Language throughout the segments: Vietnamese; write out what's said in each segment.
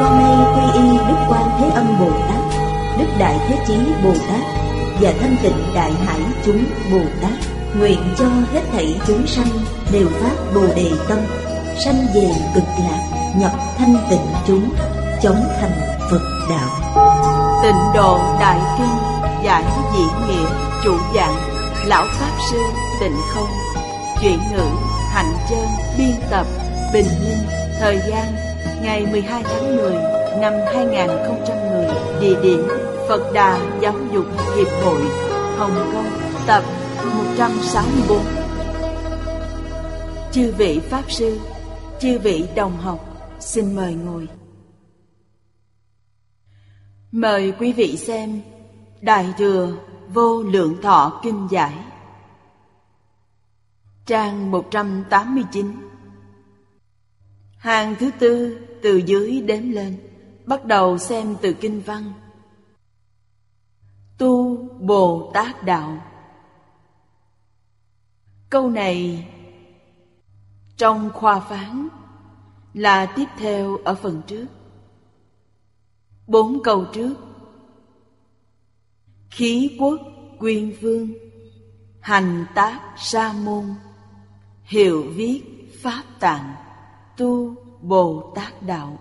Con nay quy y Đức Quan Thế Âm Bồ Tát, Đức Đại Thế Chí Bồ Tát và Thanh Tịnh Đại Hải chúng Bồ Tát, nguyện cho hết thảy chúng sanh đều phát Bồ Đề tâm, sanh về cực lạc, nhập thanh tịnh chúng, chống thành Phật đạo. Tịnh độ Đại Kinh Giải diễn nghĩa Chủ dạng Lão Pháp Sư Tịnh Không chuyển ngữ Hạnh Chân Biên tập Bình Minh Thời gian Ngày 12 tháng 10 năm 2010 Địa điểm Phật Đà Giáo dục Hiệp hội, Hồng Kông, Tập 164 Chư vị Pháp Sư, Chư vị đồng học, Xin mời ngồi. Mời quý vị xem Đại Thừa Vô Lượng Thọ Kinh Giải. Trang 189 Hàng thứ tư từ dưới đếm lên, Bắt đầu xem từ kinh văn. Tu Bồ Tát Đạo. Câu này trong khoa phán là tiếp theo ở phần trước. Bốn câu trước. Khí quốc quyên vương, Hành tác sa môn Hiệu viết pháp tạng, Tu Bồ Tát Đạo.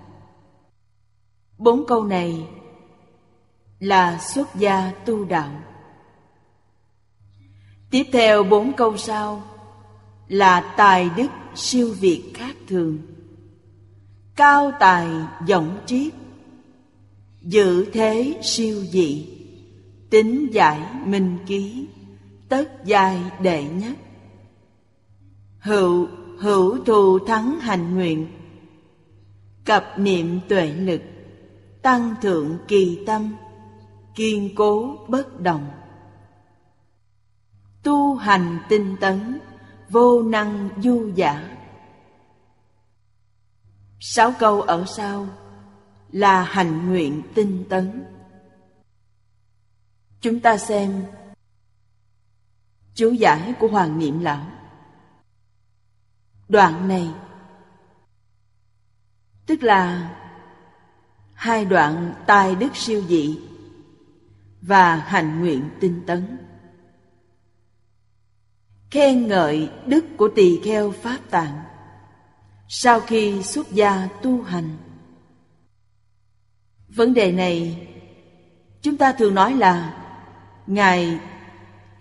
Bốn câu này là xuất gia tu đạo. Tiếp theo bốn câu sau là tài đức siêu việt khác thường. Cao tài giọng triết Dự thế siêu dị, Tính giải minh ký, Tất dài đệ nhất. Hữu hữu thù thắng hành nguyện Cập niệm tuệ lực, Tăng thượng kỳ tâm, Kiên cố bất động. Tu hành tinh tấn, Vô năng du giả. Sáu câu ở sau Là hành nguyện tinh tấn. Chúng ta xem Chú giải của Hoàng Niệm Lão. Đoạn này Tức là Hai đoạn tài đức siêu dị Và hành nguyện tinh tấn. Khen ngợi đức của tỳ kheo Pháp Tạng Sau khi xuất gia tu hành. Vấn đề này Chúng ta thường nói là Ngài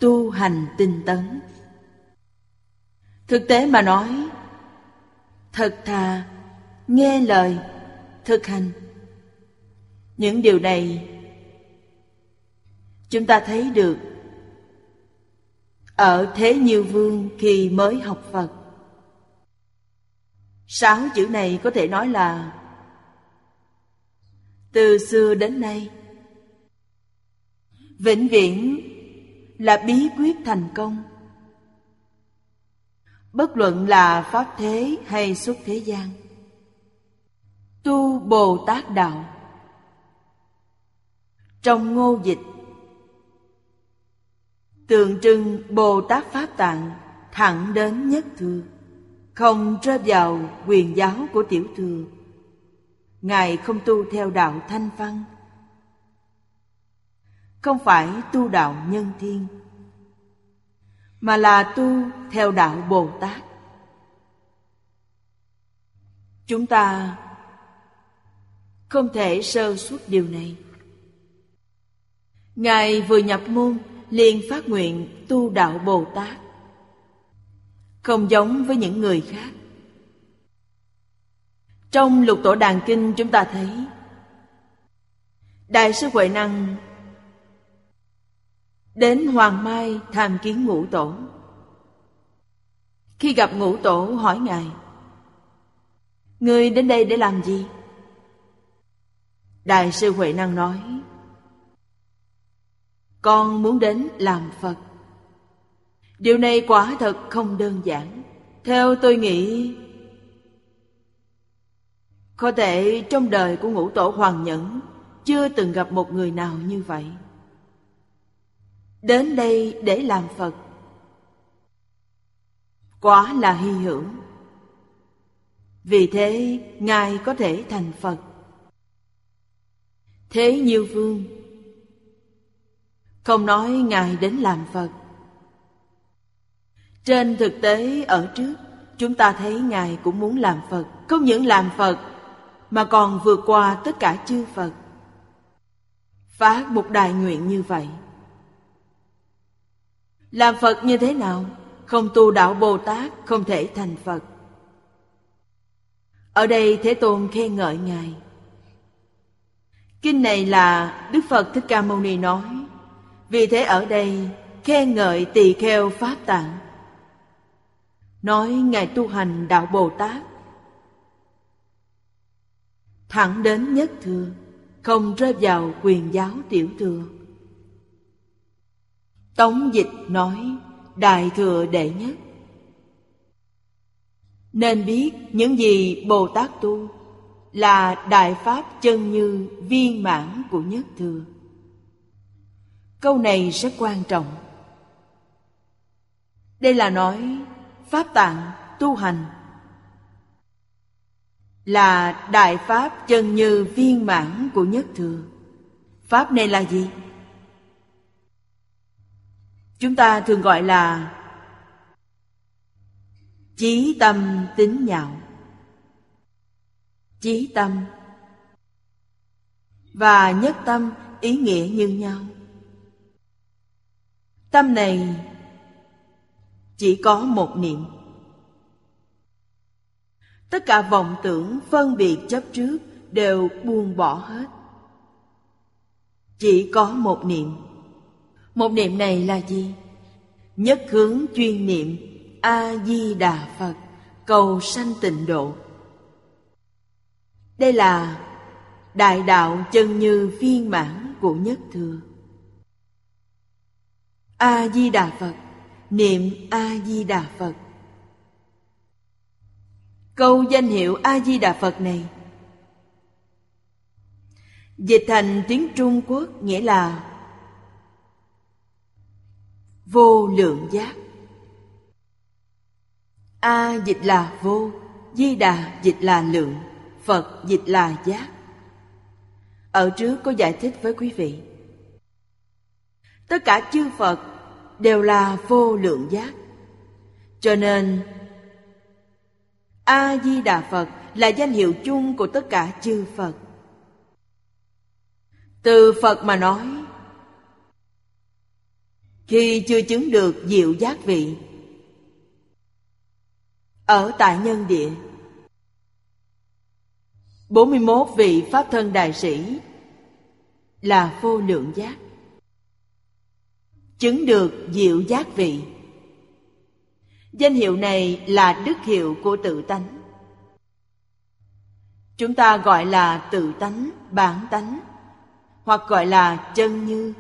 tu hành tinh tấn. Thực tế mà nói, Thật thà Nghe lời, Thực hành. Những điều này, Chúng ta thấy được Ở Thế Như Vương khi mới học Phật. Sáu chữ này có thể nói là, Từ xưa đến nay, Vĩnh viễn là bí quyết thành công. Bất luận là Pháp thế hay xuất thế gian Tu Bồ Tát Đạo. Trong ngô dịch, Tượng trưng Bồ Tát Pháp Tạng thẳng đến nhất thừa Không rơi vào quyền giáo của tiểu thừa Ngài không tu theo đạo thanh văn, Không phải tu đạo nhân thiên, Mà là tu theo đạo Bồ Tát. Chúng ta không thể sơ suốt điều này. Ngài vừa nhập môn, liền phát nguyện tu đạo Bồ Tát. Không giống với những người khác. Trong lục tổ đàn kinh chúng ta thấy, Đại sư Huệ Năng Đến Hoàng Mai tham kiến ngũ tổ Khi gặp ngũ tổ, hỏi Ngài, Người đến đây để làm gì? Đại sư Huệ Năng nói, Con muốn đến làm Phật. Điều này quả thật không đơn giản. Theo tôi nghĩ, Có thể trong đời của ngũ tổ Hoàng Nhẫn, Chưa từng gặp một người nào như vậy. Đến đây để làm Phật. Quá là hy hữu. Vì thế, Ngài có thể thành Phật. Thế Nhiêu Vương. Không nói Ngài đến làm Phật. Trên thực tế, ở trước, Chúng ta thấy Ngài cũng muốn làm Phật, Không những làm Phật, Mà còn vượt qua tất cả chư Phật. Phát một đại nguyện như vậy. Làm Phật như thế nào? Không tu đạo Bồ Tát, không thể thành Phật. Ở đây Thế Tôn khen ngợi Ngài. Kinh này là Đức Phật Thích Ca Mâu Ni nói, Vì thế ở đây, khen ngợi tỳ kheo Pháp Tạng. Nói Ngài tu hành đạo Bồ Tát. Thẳng đến nhất thừa, Không rơi vào quyền giáo tiểu thừa. Tống dịch nói, Đại thừa đệ nhất. Nên biết những gì Bồ Tát tu là đại pháp chân như viên mãn của nhất thừa. Câu này rất quan trọng. Đây là nói, pháp tạng tu hành là đại pháp chân như viên mãn của nhất thừa. Pháp này là gì? Chúng ta thường gọi là chí tâm tính nhạo chí tâm. Và nhất tâm, ý nghĩa như nhau. Tâm này chỉ có một niệm. Tất cả vọng tưởng, phân biệt, chấp trước đều buông bỏ hết. Chỉ có một niệm. Một niệm này là gì? Nhất hướng chuyên niệm a di đà phật, cầu sanh tịnh độ đây là đại đạo chân như viên mãn của nhất thừa. A Di Đà Phật, niệm A Di Đà Phật. Câu danh hiệu A Di Đà Phật này dịch thành tiếng Trung Quốc nghĩa là vô lượng giác. A dịch là vô, Di Đà dịch là lượng. Phật dịch là giác. Ở trước có giải thích với quý vị. Tất cả chư Phật đều là vô lượng giác. Cho nên A Di Đà Phật là danh hiệu chung của tất cả chư Phật. Từ Phật mà nói, khi chưa chứng được diệu giác vị, ở tại nhân địa 41 vị Pháp thân đại sĩ là vô lượng giác. Chứng được diệu giác vị. Danh hiệu này là đức hiệu của tự tánh. Chúng ta gọi là tự tánh, bản tánh, hoặc gọi là chân như,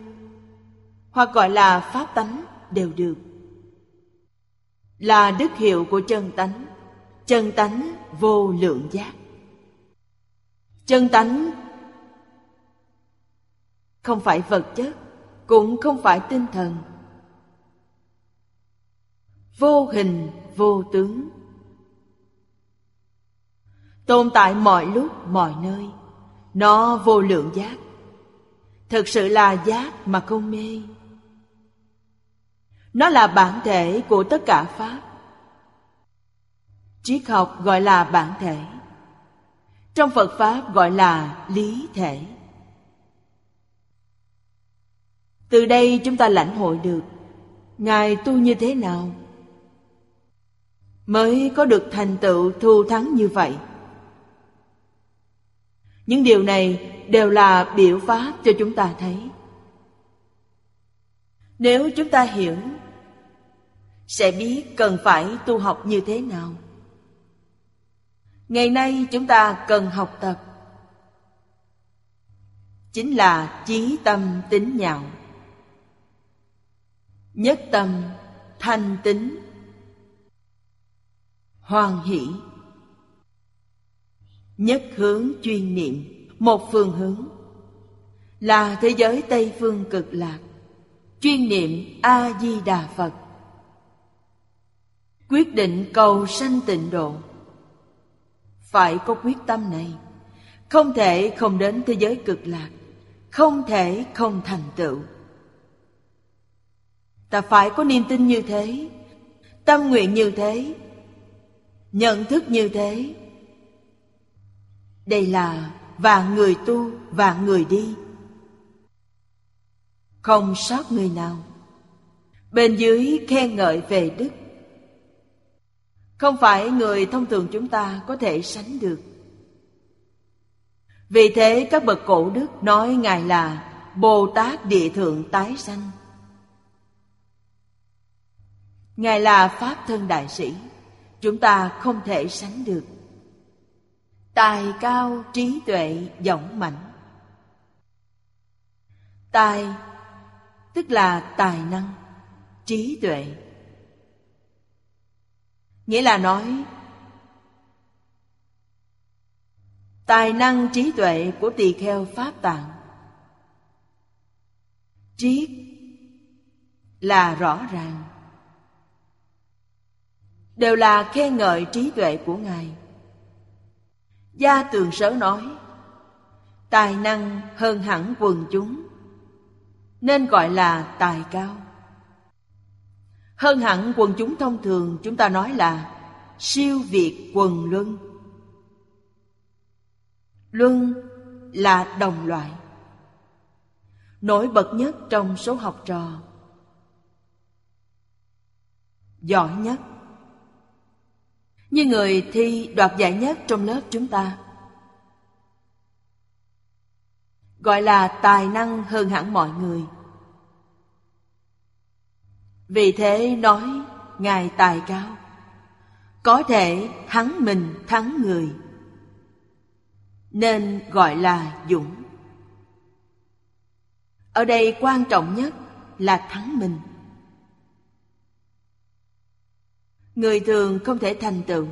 hoặc gọi là pháp tánh đều được. Là đức hiệu của chân tánh, chân tánh vô lượng giác. Chân tánh không phải vật chất, cũng không phải tinh thần. Vô hình, vô tướng. Tồn tại mọi lúc, mọi nơi. Nó vô lượng giác. Thực sự là giác mà không mê. Nó là bản thể của tất cả Pháp. Triết học gọi là bản thể trong Phật Pháp gọi là lý thể. Từ đây chúng ta lãnh hội được, Ngài tu như thế nào? Mới có được thành tựu thu thắng như vậy. Những điều này đều là biểu pháp cho chúng ta thấy. Nếu chúng ta hiểu, Sẽ biết cần phải tu học như thế nào. Ngày nay chúng ta cần học tập. Chính là chí tâm tính nhạo. Nhất tâm, thanh tính. Hoàn hỷ. Nhất hướng chuyên niệm, một phương hướng. Là thế giới tây phương cực lạc. Chuyên niệm a di đà phật. Quyết định cầu sanh tịnh độ phải có quyết tâm này. Không thể không đến thế giới cực lạc, không thể không thành tựu. Ta phải có niềm tin như thế, tâm nguyện như thế, nhận thức như thế. Đây là và người tu và người đi. Không sót người nào. Bên dưới khen ngợi về đức không phải người thông thường chúng ta có thể sánh được. Vì thế các bậc cổ đức nói ngài là bồ tát địa thượng tái sanh. Ngài là pháp thân đại sĩ, chúng ta không thể sánh được. Tài cao, trí tuệ dõng mạnh. Tài, tức là tài năng, trí tuệ nghĩa là nói, tài năng trí tuệ của tỳ kheo pháp tạng. Triết là rõ ràng. Đều là khen ngợi trí tuệ của ngài. Gia tường sớ nói, tài năng hơn hẳn quần chúng, nên gọi là tài cao hơn hẳn quần chúng thông thường, chúng ta nói là siêu việt quần luân. Luân là đồng loại, nổi bật nhất trong số học trò. Giỏi nhất. Như người thi đoạt giải nhất trong lớp chúng ta, gọi là tài năng hơn hẳn mọi người vì thế nói, ngài tài cao. Có thể thắng mình thắng người. Nên gọi là dũng. Ở đây quan trọng nhất là thắng mình. Người thường không thể thành tựu.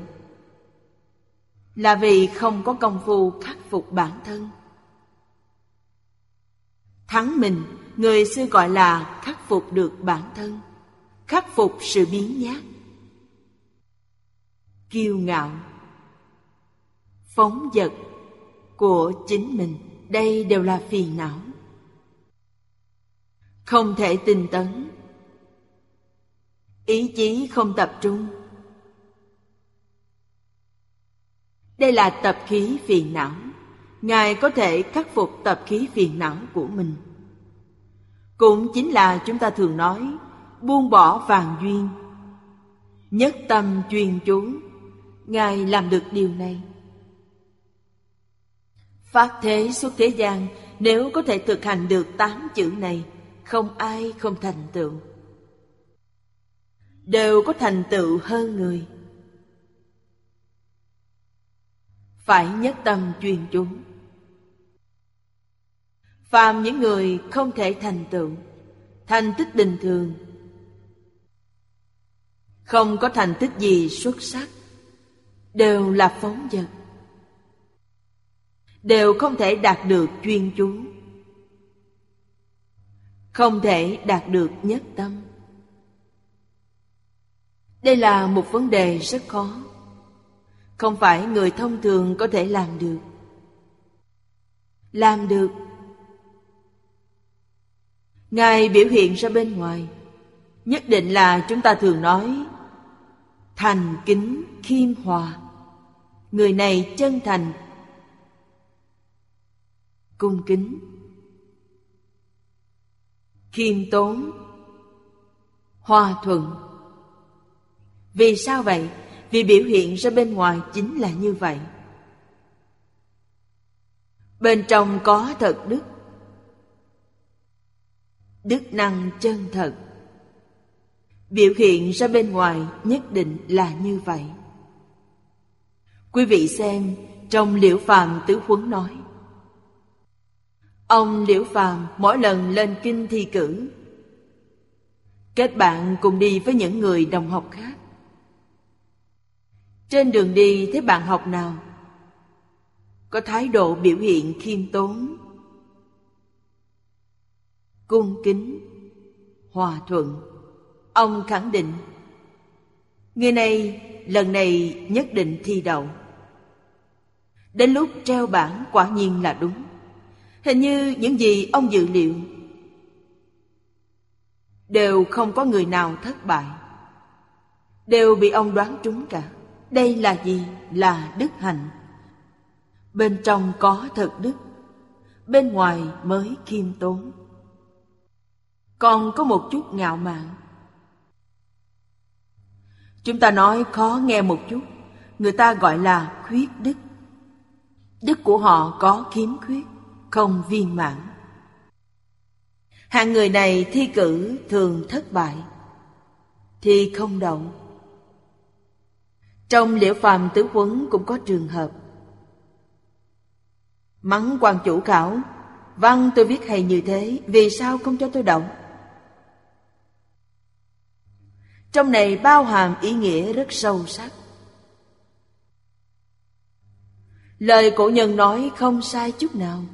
Là vì không có công phu khắc phục bản thân. Thắng mình, người xưa gọi là khắc phục được bản thân khắc phục sự biến nhát. Kiêu ngạo. Phóng dật của chính mình, đây đều là phiền não. Không thể tinh tấn. Ý chí không tập trung. Đây là tập khí phiền não. Ngài có thể khắc phục tập khí phiền não của mình. Cũng chính là chúng ta thường nói buông bỏ vàng duyên. Nhất tâm chuyên chú, ngài làm được điều này. Phát thế xuất thế gian, nếu có thể thực hành được tám chữ này, không ai không thành tựu. Đều có thành tựu hơn người. Phải nhất tâm chuyên chú. Phàm những người không thể thành tựu, thành tích bình thường không có thành tích gì xuất sắc. Đều là phóng vật. Đều không thể đạt được chuyên chú. Không thể đạt được nhất tâm. Đây là một vấn đề rất khó. Không phải người thông thường có thể làm được. Làm được. Ngài biểu hiện ra bên ngoài. Nhất định là chúng ta thường nói thành kính khiêm hòa. Người này chân thành. Cung kính. Khiêm tốn. Hòa thuận. Vì sao vậy? Vì biểu hiện ra bên ngoài chính là như vậy. Bên trong có thật đức. Đức năng chân thật biểu hiện ra bên ngoài nhất định là như vậy. Quý vị xem, trong liễu phàm tứ huấn nói, Ông Liễu Phàm mỗi lần lên kinh thi cử, Kết bạn cùng đi với những người đồng học khác. Trên đường đi thấy bạn học nào, Có thái độ biểu hiện khiêm tốn, Cung kính, Hòa thuận. Ông khẳng định, Người này, lần này nhất định thi đậu. Đến lúc treo bảng quả nhiên là đúng. Hình như những gì ông dự liệu Đều không có người nào thất bại, Đều bị ông đoán trúng cả. Đây là gì? Là đức hạnh. Bên trong có thật đức, Bên ngoài mới khiêm tốn. Còn có một chút ngạo mạn. Chúng ta nói khó nghe một chút. Người ta gọi là khuyết đức. Đức của họ có khiếm khuyết, Không viên mãn. Hạng người này thi cử thường thất bại Thì không đậu Trong liễu phàm tứ quấn cũng có trường hợp. Mắng quan chủ khảo, Văn, tôi viết hay như thế, Vì sao không cho tôi động? Trong này bao hàm ý nghĩa rất sâu sắc. Lời cổ nhân nói không sai chút nào.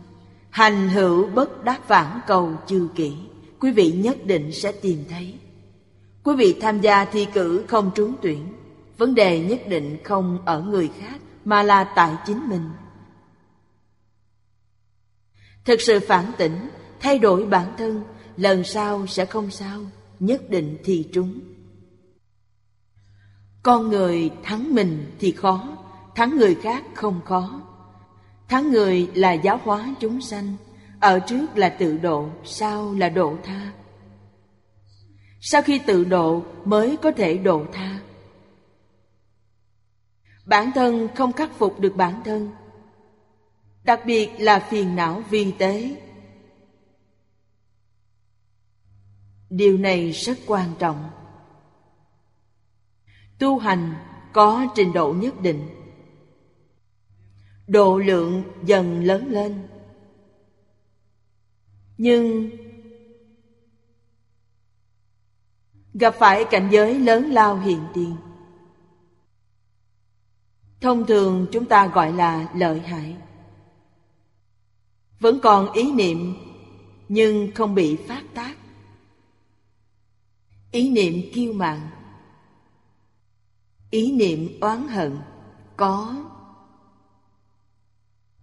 Hành hữu bất đắc vãn cầu chư kỹ Quý vị nhất định sẽ tìm thấy. Quý vị tham gia thi cử không trúng tuyển, Vấn đề nhất định không ở người khác Mà là tại chính mình. Thực sự phản tỉnh, Thay đổi bản thân, Lần sau sẽ không sao, Nhất định thì trúng. Con người thắng mình thì khó, Thắng người khác không khó. Thắng người là giáo hóa chúng sanh, Ở trước là tự độ, Sau là độ tha. Sau khi tự độ mới có thể độ tha. Bản thân không khắc phục được bản thân, Đặc biệt là phiền não vi tế. Điều này rất quan trọng. Tu hành có trình độ nhất định. Độ lượng dần lớn lên. Nhưng gặp phải cảnh giới lớn lao hiện tiền. Thông thường chúng ta gọi là lợi hại. Vẫn còn ý niệm, nhưng không bị phát tác. Ý niệm kiêu mạn ý niệm oán hận có,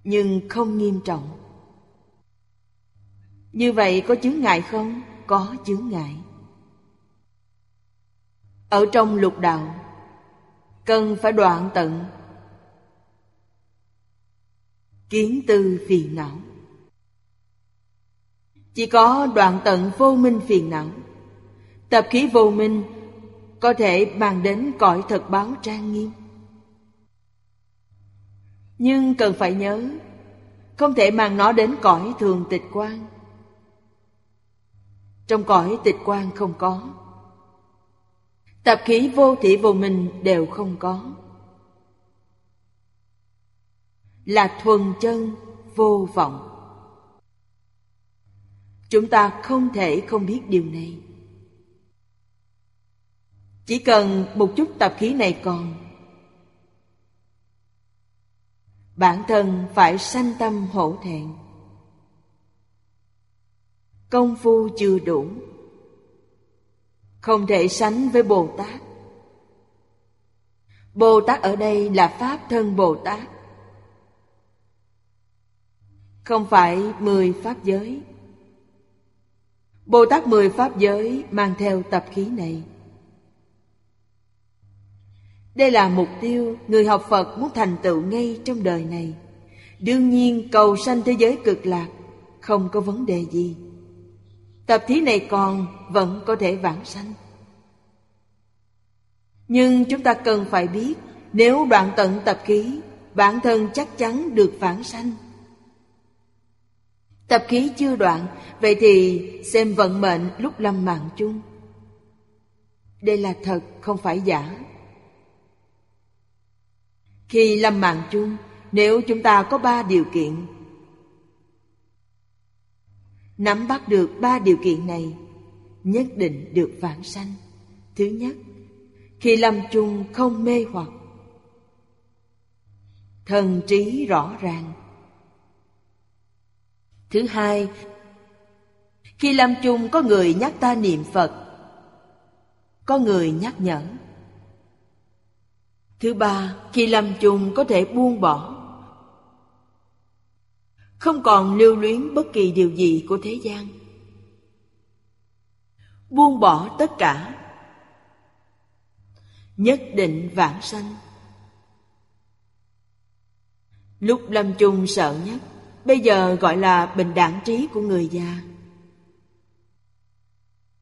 nhưng không nghiêm trọng. Như vậy có chướng ngại không? Có chướng ngại. Ở trong lục đạo, cần phải đoạn tận kiến tư phiền não. Chỉ có đoạn tận vô minh phiền não, tập khí vô minh có thể mang đến cõi thật báo trang nghiêm. Nhưng cần phải nhớ, Không thể mang nó đến cõi thường tịch quan Trong cõi tịch quan không có Tập khí vô thị vô minh đều không có. Là thuần chân vô vọng. Chúng ta không thể không biết điều này. Chỉ cần một chút tập khí này còn, bản thân phải sanh tâm hổ thẹn. Công phu chưa đủ, không thể sánh với bồ tát. Bồ tát ở đây là pháp thân bồ tát, không phải mười pháp giới. Bồ tát mười pháp giới mang theo tập khí này đây là mục tiêu người học Phật muốn thành tựu ngay trong đời này. Đương nhiên, cầu sanh thế giới cực lạc không có vấn đề gì. Tập thí này còn vẫn có thể vãng sanh. Nhưng chúng ta cần phải biết, nếu đoạn tận tập khí, bản thân chắc chắn được vãng sanh. Tập khí chưa đoạn, Vậy thì xem vận mệnh lúc lâm mạng chung Đây là thật, không phải giả khi lâm mạng chung, nếu chúng ta có ba điều kiện. Nắm bắt được ba điều kiện này Nhất định được vãng sanh. Thứ nhất Khi lâm chung không mê hoặc. Thần trí rõ ràng. Thứ hai Khi lâm chung có người nhắc ta niệm Phật Có người nhắc nhở. Thứ ba, Khi lâm chung có thể buông bỏ. Không còn lưu luyến bất kỳ điều gì của thế gian. Buông bỏ tất cả. Nhất định vãng sanh. Lúc lâm chung sợ nhất, Bây giờ gọi là bình đẳng trí của người già.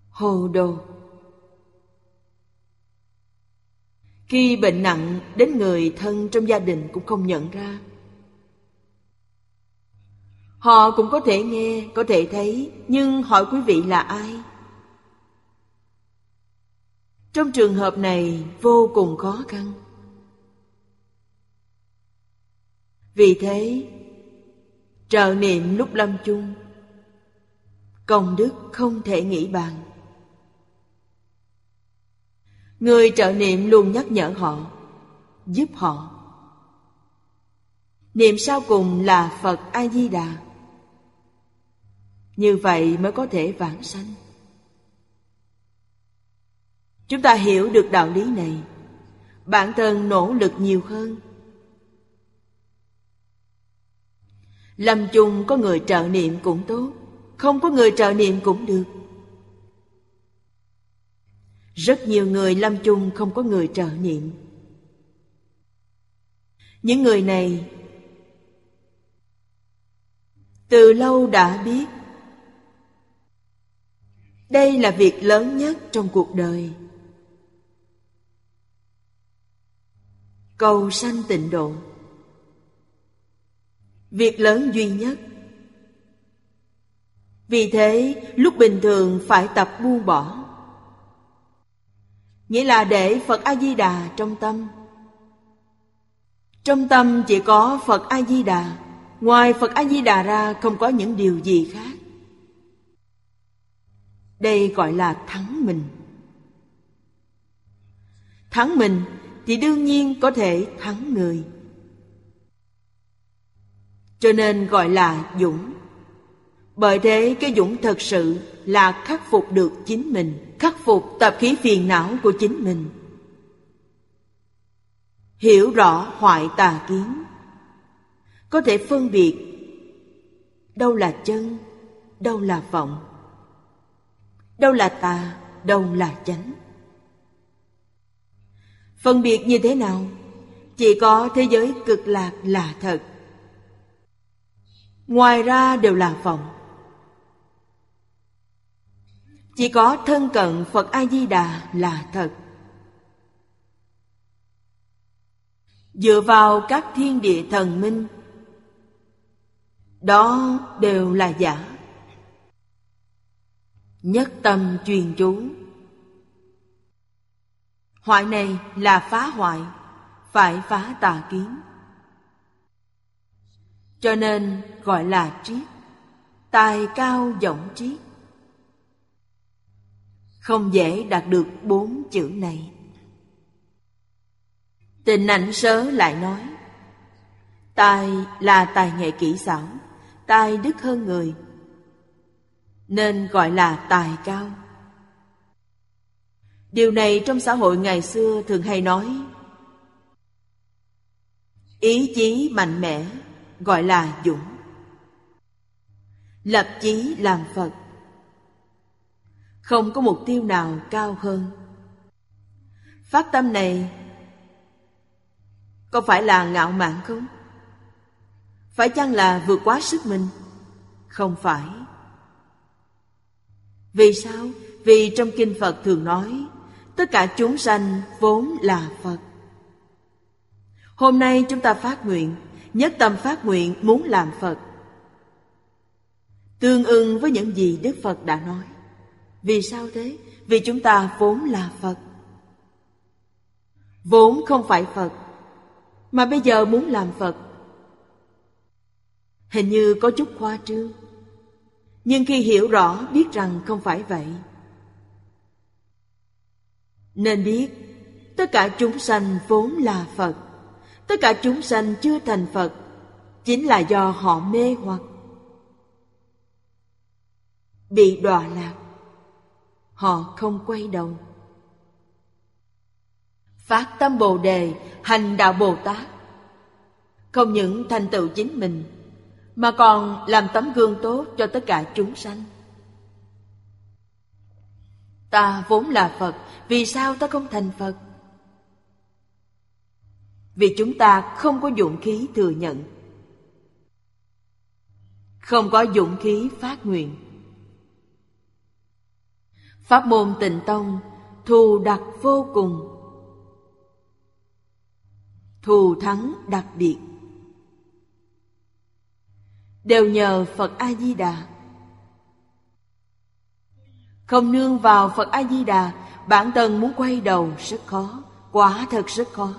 Hồ đồ. Khi bệnh nặng đến người thân trong gia đình cũng không nhận ra. Họ cũng có thể nghe, có thể thấy Nhưng hỏi quý vị là ai? Trong trường hợp này vô cùng khó khăn. Vì thế Trợ niệm lúc lâm chung Công đức không thể nghĩ bàn. Người trợ niệm luôn nhắc nhở họ, Giúp họ. Niệm sau cùng là Phật A-di-đà. Như vậy mới có thể vãng sanh. Chúng ta hiểu được đạo lý này. Bản thân nỗ lực nhiều hơn. Lâm chung có người trợ niệm cũng tốt, Không có người trợ niệm cũng được. Rất nhiều người lâm chung không có người trợ niệm. Những người này Từ lâu đã biết Đây là việc lớn nhất trong cuộc đời. Cầu sanh tịnh độ. Việc lớn duy nhất. Vì thế, lúc bình thường phải tập buông bỏ. Nghĩa là để Phật A-di-đà trong tâm. Trong tâm chỉ có Phật A-di-đà. Ngoài Phật A-di-đà ra không có những điều gì khác. Đây gọi là thắng mình. Thắng mình thì đương nhiên có thể thắng người. Cho nên gọi là dũng. Bởi thế cái dũng thật sự là khắc phục được chính mình khắc phục tập khí phiền não của chính mình. Hiểu rõ hoại tà kiến. Có thể phân biệt đâu là chân, đâu là vọng. Đâu là tà, đâu là chánh. Phân biệt như thế nào? Chỉ có thế giới cực lạc là thật. Ngoài ra đều là vọng. Chỉ có thân cận Phật A-di-đà là thật. Dựa vào các thiên địa thần minh, Đó đều là giả. Nhất tâm truyền chú. Hoại này là phá hoại, Phải phá tà kiến. Cho nên gọi là triết Tài cao giọng triết. Không dễ đạt được bốn chữ này. Tình ảnh sớ lại nói Tài là tài nghệ kỹ xảo Tài đức hơn người, Nên gọi là tài cao. Điều này trong xã hội ngày xưa thường hay nói, Ý chí mạnh mẽ, gọi là dũng. Lập chí làm Phật không có mục tiêu nào cao hơn Phát tâm này Có phải là ngạo mạn không? Phải chăng là vượt quá sức mình? Không phải Vì sao? Vì trong Kinh Phật thường nói, Tất cả chúng sanh vốn là Phật Hôm nay chúng ta phát nguyện, Nhất tâm phát nguyện muốn làm Phật Tương ưng với những gì Đức Phật đã nói vì sao thế? Vì chúng ta vốn là Phật. Vốn không phải Phật, Mà bây giờ muốn làm Phật. Hình như có chút khoa trương, Nhưng khi hiểu rõ, biết rằng không phải vậy. Nên biết, Tất cả chúng sanh vốn là Phật, Tất cả chúng sanh chưa thành Phật, Chính là do họ mê hoặc, Bị đọa lạc. Họ không quay đầu. Phát tâm Bồ Đề, Hành đạo Bồ Tát. Không những thành tựu chính mình, Mà còn làm tấm gương tốt cho tất cả chúng sanh. Ta vốn là Phật, Vì sao ta không thành Phật? Vì chúng ta không có dũng khí thừa nhận. Không có dũng khí phát nguyện. Pháp môn tịnh tông, Thù đặc vô cùng. Thù thắng đặc biệt. Đều nhờ Phật A-di-đà. Không nương vào Phật A-di-đà, Bản thân muốn quay đầu rất khó, Quả thật rất khó.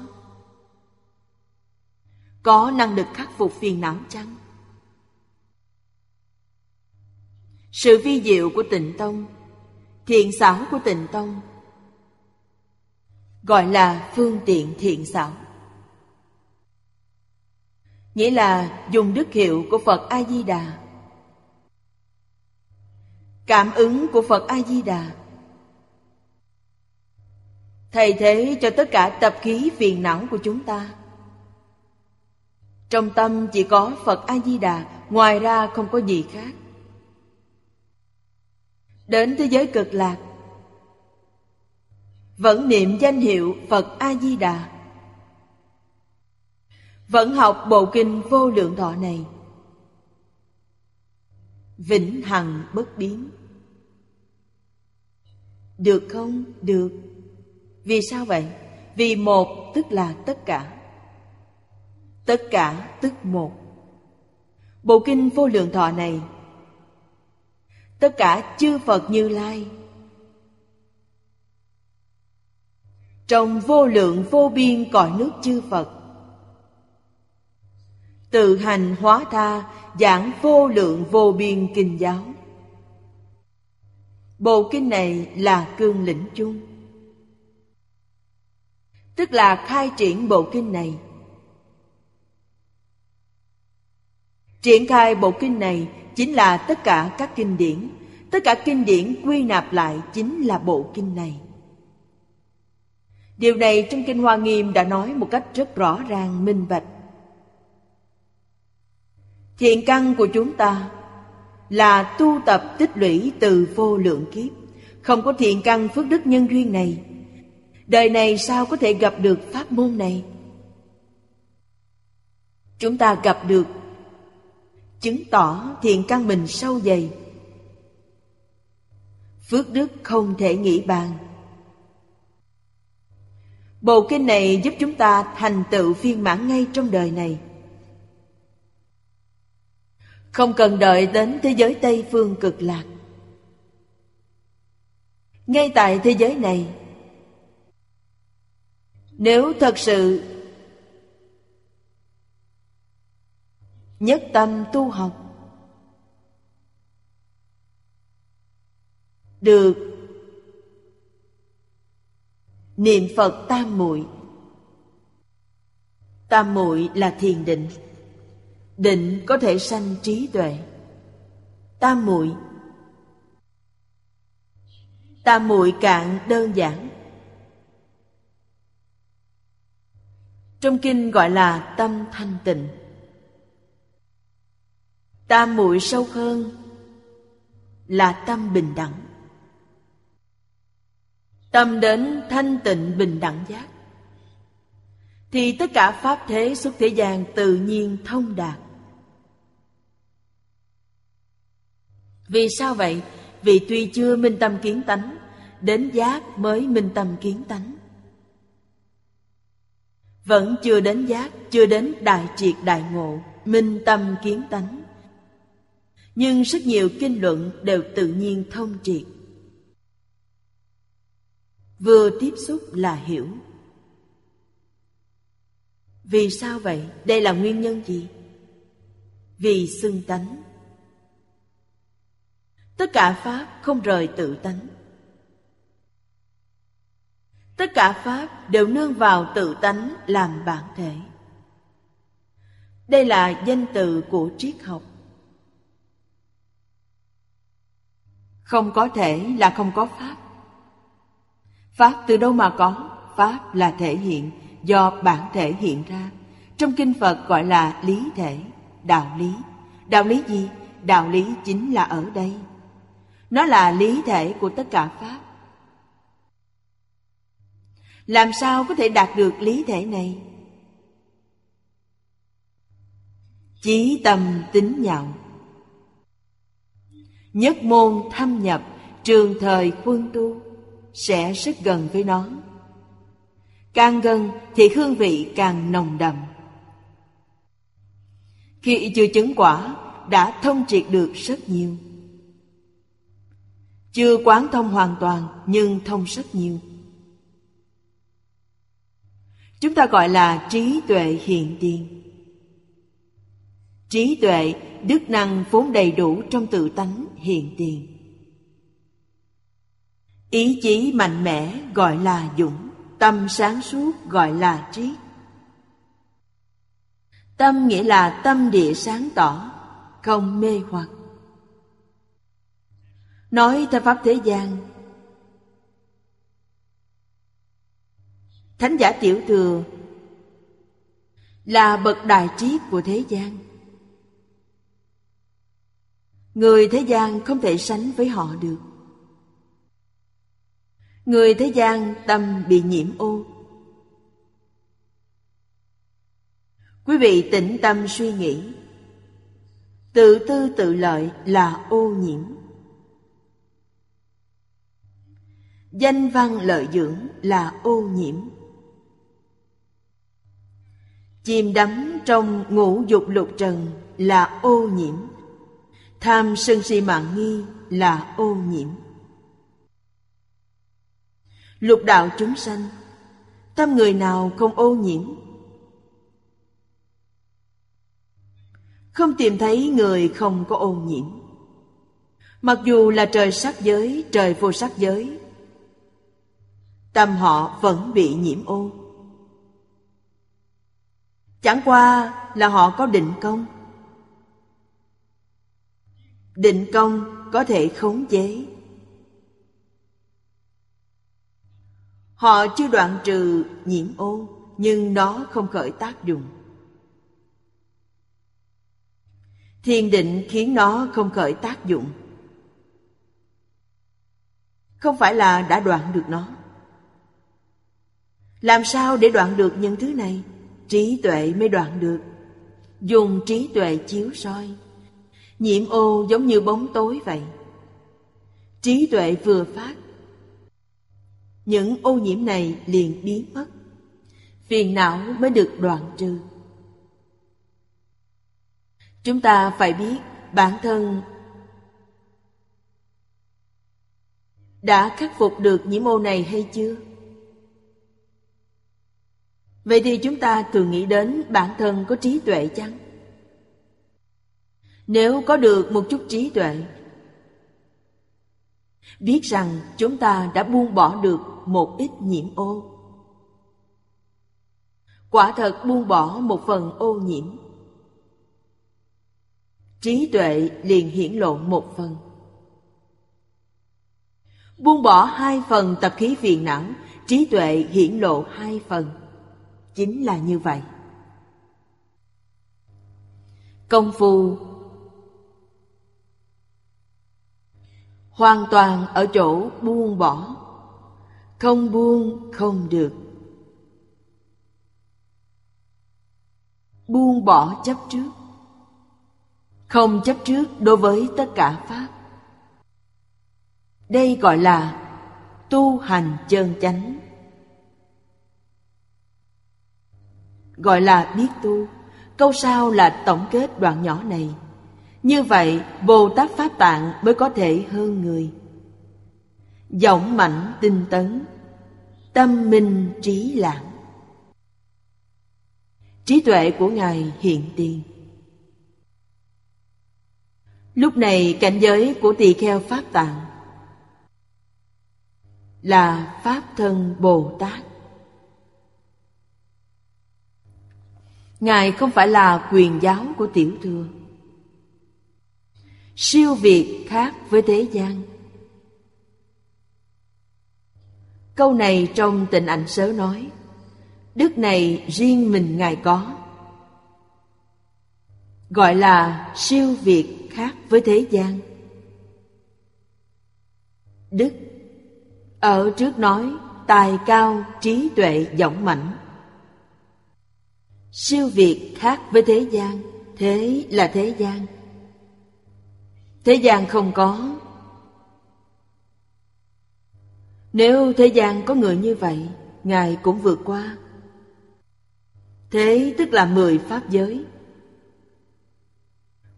Có năng lực khắc phục phiền não chăng? Sự vi diệu của tịnh tông Thiện xảo của tịnh tông. Gọi là phương tiện thiện xảo. Nghĩa là dùng đức hiệu của Phật A-di-đà. Cảm ứng của Phật A-di-đà. Thay thế cho tất cả tập khí phiền não của chúng ta. Trong tâm chỉ có Phật A-di-đà, Ngoài ra không có gì khác. Đến thế giới cực lạc. Vẫn niệm danh hiệu Phật A-di-đà. Vẫn học bộ kinh vô lượng thọ này. Vĩnh hằng bất biến. Được không? Được. Vì sao vậy? Vì một tức là tất cả. Tất cả tức một. Bộ kinh vô lượng thọ này tất cả chư Phật Như Lai. Trong vô lượng vô biên cõi nước chư Phật, Tự hành hóa tha giảng vô lượng vô biên kinh giáo. Bộ kinh này là cương lĩnh chung. Tức là khai triển bộ kinh này. Triển khai bộ kinh này chính là tất cả các kinh điển. Tất cả kinh điển quy nạp lại chính là bộ kinh này. Điều này trong kinh hoa nghiêm đã nói một cách rất rõ ràng, minh bạch. Thiện căn của chúng ta là tu tập tích lũy từ vô lượng kiếp. Không có thiện căn phước đức nhân duyên này, đời này sao có thể gặp được pháp môn này? Chúng ta gặp được chứng tỏ thiện căn mình sâu dày. Phước đức không thể nghĩ bàn. Bộ kinh này giúp chúng ta thành tựu phiên mãn ngay trong đời này. Không cần đợi đến thế giới tây phương cực lạc. Ngay tại thế giới này, nếu thật sự nhất tâm tu học. Được. Niệm phật tam muội. Tam muội là thiền định. Định có thể sanh trí tuệ. Tam muội. Tam muội cạn đơn giản. Trong kinh gọi là tâm thanh tịnh tam muội sâu hơn là tâm bình đẳng. Tâm đến thanh tịnh bình đẳng giác, thì tất cả pháp thế xuất thế gian tự nhiên thông đạt. Vì sao vậy? Vì tuy chưa minh tâm kiến tánh, đến giác mới minh tâm kiến tánh. Vẫn chưa đến giác, chưa đến đại triệt đại ngộ, minh tâm kiến tánh nhưng rất nhiều kinh luận đều tự nhiên thông triệt vừa tiếp xúc là hiểu vì sao vậy đây là nguyên nhân gì vì xưng tánh Tất cả Pháp không rời tự tánh. Tất cả Pháp đều nương vào tự tánh làm bản thể. Đây là danh từ của triết học. Không có thể là không có Pháp. Pháp từ đâu mà có? Pháp là thể hiện do bản thể hiện ra. Trong kinh Phật gọi là lý thể, đạo lý. Đạo lý gì? Đạo lý chính là ở đây. Nó là lý thể của tất cả Pháp. Làm sao có thể đạt được lý thể này? Chí tâm tính nhạo Nhất môn thâm nhập, Trường thời quân tu, Sẽ rất gần với nó. Càng gần thì hương vị càng nồng đậm. Khi chưa chứng quả, Đã thông triệt được rất nhiều. Chưa quán thông hoàn toàn, Nhưng thông rất nhiều. Chúng ta gọi là trí tuệ hiện tiền. Trí tuệ, đức năng vốn đầy đủ trong tự tánh hiện tiền. Ý chí mạnh mẽ gọi là dũng, tâm sáng suốt gọi là trí. Tâm nghĩa là tâm địa sáng tỏ, không mê hoặc. Nói theo pháp thế gian, Thánh giả tiểu thừa là bậc đại trí của thế gian. Người thế gian không thể sánh với họ được. Người thế gian tâm bị nhiễm ô. Quý vị tĩnh tâm suy nghĩ. Tự tư tự lợi là ô nhiễm. Danh văn lợi dưỡng là ô nhiễm. Chìm đắm trong ngũ dục lục trần là ô nhiễm. Tham sân si mạng nghi là ô nhiễm. Lục đạo chúng sanh, tâm người nào không ô nhiễm? Không tìm thấy người không có ô nhiễm. Mặc dù là trời sắc giới, trời vô sắc giới, tâm họ vẫn bị nhiễm ô. Chẳng qua là họ có định công Định công có thể khống chế. Họ chưa đoạn trừ nhiễm ô, Nhưng nó không khởi tác dụng. Thiền định khiến nó không khởi tác dụng. Không phải là đã đoạn được nó. Làm sao để đoạn được những thứ này? Trí tuệ mới đoạn được. Dùng trí tuệ chiếu soi. Nhiễm ô giống như bóng tối vậy Trí tuệ vừa phát Những ô nhiễm này liền biến mất Phiền não mới được đoạn trừ Chúng ta phải biết bản thân Đã khắc phục được nhiễm ô này hay chưa? Vậy thì chúng ta thường nghĩ đến bản thân có trí tuệ chăng? Nếu có được một chút trí tuệ, Biết rằng chúng ta đã buông bỏ được một ít nhiễm ô. Quả thật buông bỏ một phần ô nhiễm. Trí tuệ liền hiển lộ một phần. Buông bỏ hai phần tập khí phiền não, Trí tuệ hiển lộ hai phần. Chính là như vậy. Công phu hoàn toàn ở chỗ buông bỏ. Không buông, không được. Buông bỏ chấp trước. Không chấp trước đối với tất cả pháp. Đây gọi là tu hành chân chánh. Gọi là biết tu. Câu sau là tổng kết đoạn nhỏ này như vậy, Bồ Tát Pháp Tạng mới có thể hơn người Giọng mạnh tinh tấn, Tâm minh trí lãng Trí tuệ của Ngài hiện tiền Lúc này, cảnh giới của tỳ kheo Pháp Tạng là Pháp Thân Bồ Tát. Ngài không phải là quyền giáo của tiểu thừa. Siêu việt khác với thế gian. Câu này trong tịnh ảnh sớ nói, Đức này riêng mình Ngài có. Gọi là siêu việt khác với thế gian. Đức Ở trước nói, tài cao, trí tuệ dõng mãnh. Siêu việt khác với thế gian, Thế là thế gian. Thế gian không có. Nếu thế gian có người như vậy, Ngài cũng vượt qua. Thế tức là mười pháp giới.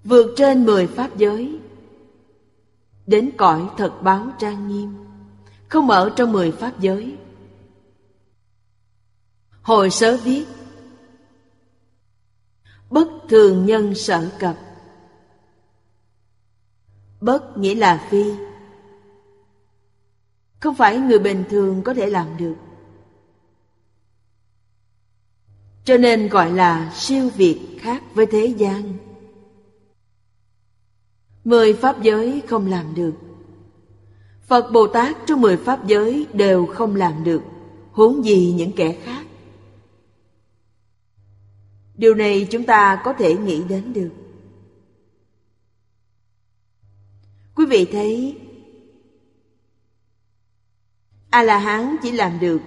Vượt trên mười pháp giới, Đến cõi thật báo trang nghiêm, Không ở trong mười pháp giới. Hồi sớ viết, Bất thường nhân sở cập Bất nghĩa là phi. Không phải người bình thường có thể làm được. Cho nên gọi là siêu việt khác với thế gian. Mười pháp giới không làm được. Phật Bồ Tát trong mười pháp giới đều không làm được, Huống gì những kẻ khác. Điều này chúng ta có thể nghĩ đến được Quý vị thấy. A-la-hán chỉ làm được.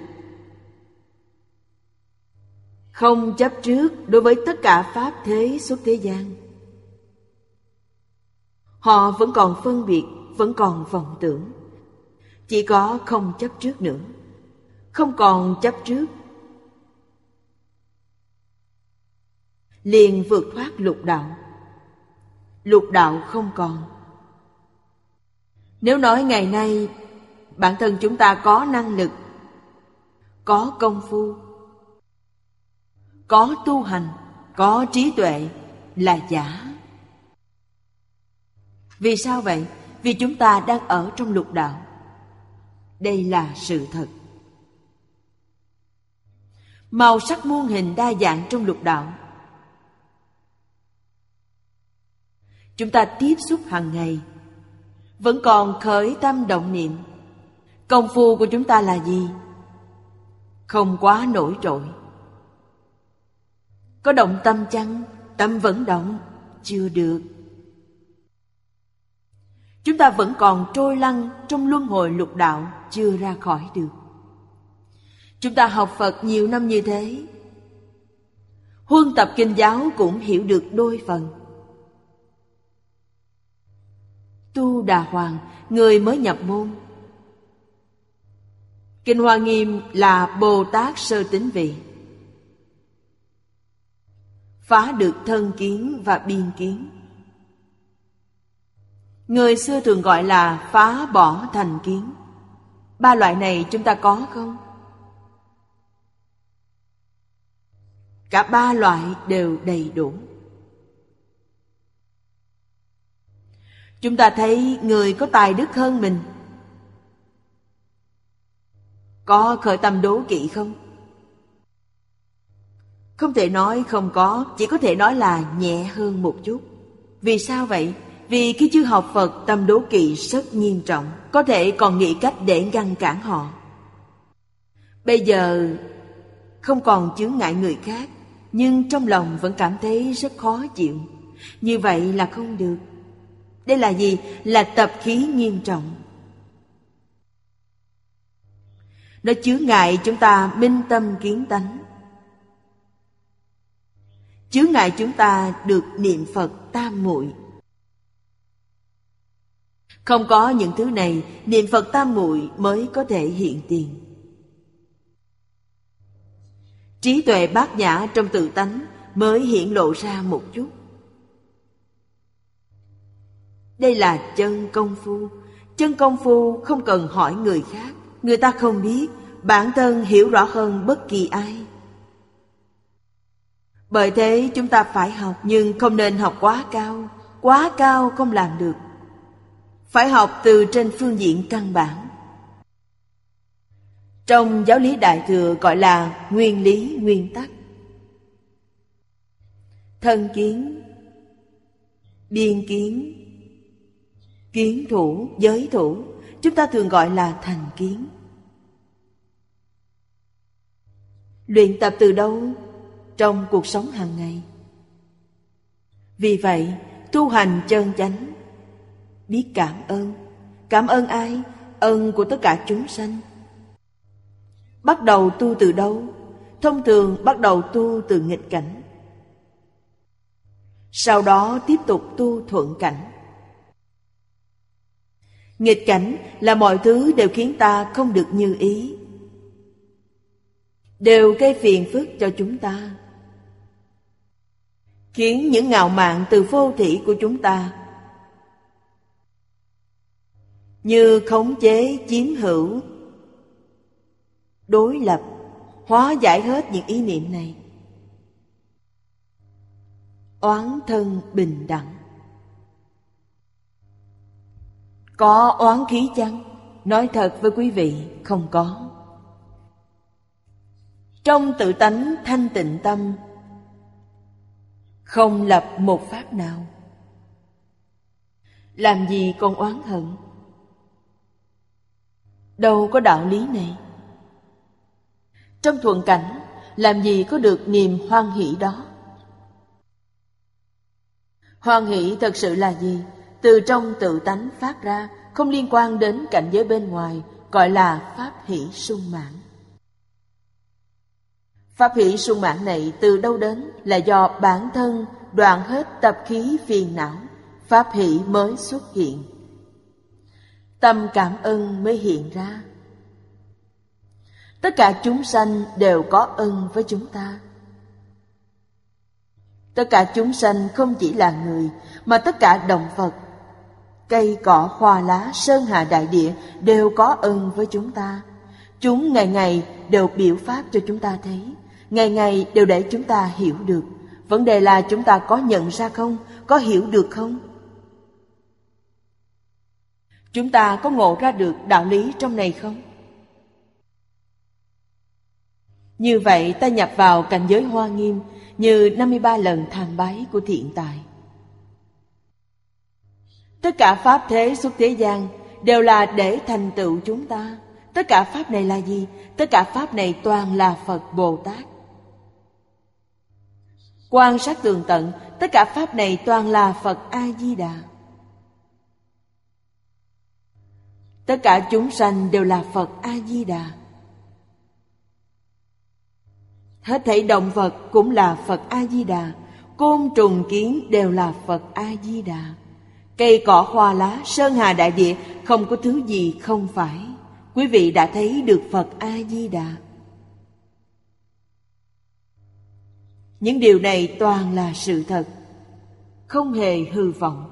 Không chấp trước đối với tất cả Pháp thế xuất thế gian. Họ vẫn còn phân biệt, vẫn còn vọng tưởng. Chỉ có không chấp trước nữa. Không còn chấp trước. Liền vượt thoát lục đạo. Lục đạo không còn nếu nói ngày nay, bản thân chúng ta có năng lực, có công phu, có tu hành, có trí tuệ là giả. Vì sao vậy? Vì chúng ta đang ở trong lục đạo. Đây là sự thật. Màu sắc muôn hình đa dạng trong lục đạo. Chúng ta tiếp xúc hàng ngày vẫn còn khởi tâm động niệm. Công phu của chúng ta là gì? Không quá nổi trội. Có động tâm chăng? Tâm vẫn động, chưa được. Chúng ta vẫn còn trôi lăn trong luân hồi lục đạo, chưa ra khỏi được. Chúng ta học phật nhiều năm như thế. Huân tập kinh giáo cũng hiểu được đôi phần. Tu Đà Hoàng, người mới nhập môn. Kinh Hoa Nghiêm là Bồ Tát sơ tính vị. Phá được thân kiến và biên kiến. Người xưa thường gọi là phá bỏ thành kiến. Ba loại này chúng ta có không? Cả ba loại đều đầy đủ. Chúng ta thấy người có tài đức hơn mình. Có khởi tâm đố kỵ không? Không thể nói không có, Chỉ có thể nói là nhẹ hơn một chút. Vì sao vậy? Vì khi chưa học Phật, tâm đố kỵ rất nghiêm trọng, Có thể còn nghĩ cách để ngăn cản họ. Bây giờ, không còn chướng ngại người khác, Nhưng trong lòng vẫn cảm thấy rất khó chịu. Như vậy là không được đây là gì? Là tập khí nghiêm trọng. Nó chứa ngại chúng ta minh tâm kiến tánh. Chứa ngại chúng ta được niệm Phật tam muội. Không có những thứ này, niệm Phật tam muội mới có thể hiện tiền. Trí tuệ bát nhã trong tự tánh mới hiện lộ ra một chút. Đây là chân công phu. Chân công phu không cần hỏi người khác. Người ta không biết. Bản thân hiểu rõ hơn bất kỳ ai. Bởi thế chúng ta phải học, Nhưng không nên học quá cao. Quá cao không làm được. Phải học từ trên phương diện căn bản. Trong giáo lý Đại Thừa gọi là nguyên lý, nguyên tắc. Thân kiến, Biên kiến Kiến thủ, giới thủ. Chúng ta thường gọi là thành kiến. Luyện tập từ đâu? Trong cuộc sống hàng ngày. Vì vậy, tu hành chân chánh. Biết cảm ơn. Cảm ơn ai? Ơn của tất cả chúng sanh. Bắt đầu tu từ đâu? Thông thường bắt đầu tu từ nghịch cảnh. Sau đó tiếp tục tu thuận cảnh. Nghịch cảnh là mọi thứ đều khiến ta không được như ý. Đều gây phiền phức cho chúng ta. Khiến những ngạo mạn từ vô thị của chúng ta Như khống chế, chiếm hữu, Đối lập, Hóa giải hết những ý niệm này. Oán thân bình đẳng. Có oán khí chăng? Nói thật với quý vị, không có. Trong tự tánh thanh tịnh tâm, không lập một pháp nào. Làm gì còn oán hận? Đâu có đạo lý này. Trong thuận cảnh, làm gì có được niềm hoan hỷ đó? Hoan hỷ thật sự là gì? Từ trong tự tánh phát ra, không liên quan đến cảnh giới bên ngoài, gọi là pháp hỷ sung mãn. Pháp hỷ sung mãn này từ đâu đến là do bản thân đoạn hết tập khí phiền não, pháp hỷ mới xuất hiện. Tâm cảm ơn mới hiện ra. Tất cả chúng sanh đều có ân với chúng ta. Tất cả chúng sanh không chỉ là người, mà tất cả động vật Cây cỏ hoa lá, sơn hà đại địa đều có ơn với chúng ta. Chúng ngày ngày đều biểu pháp cho chúng ta thấy, ngày ngày đều để chúng ta hiểu được. Vấn đề là chúng ta có nhận ra không, có hiểu được không? Chúng ta có ngộ ra được đạo lý trong này không? Như vậy ta nhập vào cảnh giới hoa nghiêm như 53 lần tham bái của thiện tài. Tất cả pháp thế xuất thế gian đều là để thành tựu chúng ta. Tất cả pháp này là gì? Tất cả pháp này toàn là Phật Bồ Tát. Quan sát tường tận, tất cả pháp này toàn là Phật A Di Đà. Tất cả chúng sanh đều là Phật A Di Đà. Hết thảy động vật cũng là Phật A Di Đà, côn trùng kiến đều là Phật A Di Đà. Cây cỏ hoa lá, sơn hà đại địa Không có thứ gì không phải. Quý vị đã thấy được Phật A-di-đà. Những điều này toàn là sự thật Không hề hư vọng.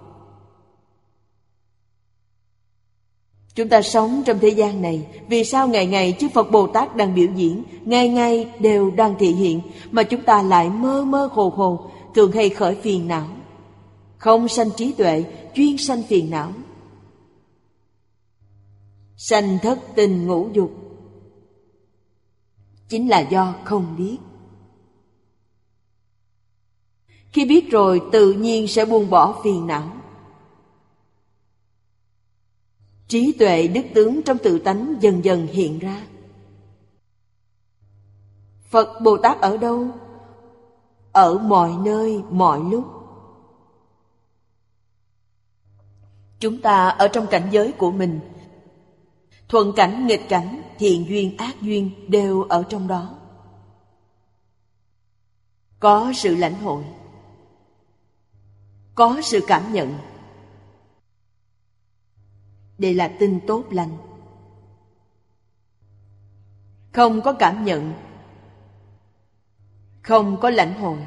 Chúng ta sống trong thế gian này Vì sao ngày ngày chư Phật Bồ Tát đang biểu diễn Ngày ngày đều đang thị hiện Mà chúng ta lại mơ mơ hồ hồ Thường hay khởi phiền não. Không sanh trí tuệ, chuyên sanh phiền não. Sanh thất tình ngũ dục. Chính là do không biết. Khi biết rồi, tự nhiên sẽ buông bỏ phiền não. Trí tuệ đức tướng trong tự tánh dần dần hiện ra. Phật bồ tát ở đâu? Ở mọi nơi, mọi lúc. Chúng ta ở trong cảnh giới của mình. Thuận cảnh, nghịch cảnh, thiện duyên, ác duyên đều ở trong đó. Có sự lãnh hội. Có sự cảm nhận. Đây là tin tốt lành. Không có cảm nhận. Không có lãnh hội.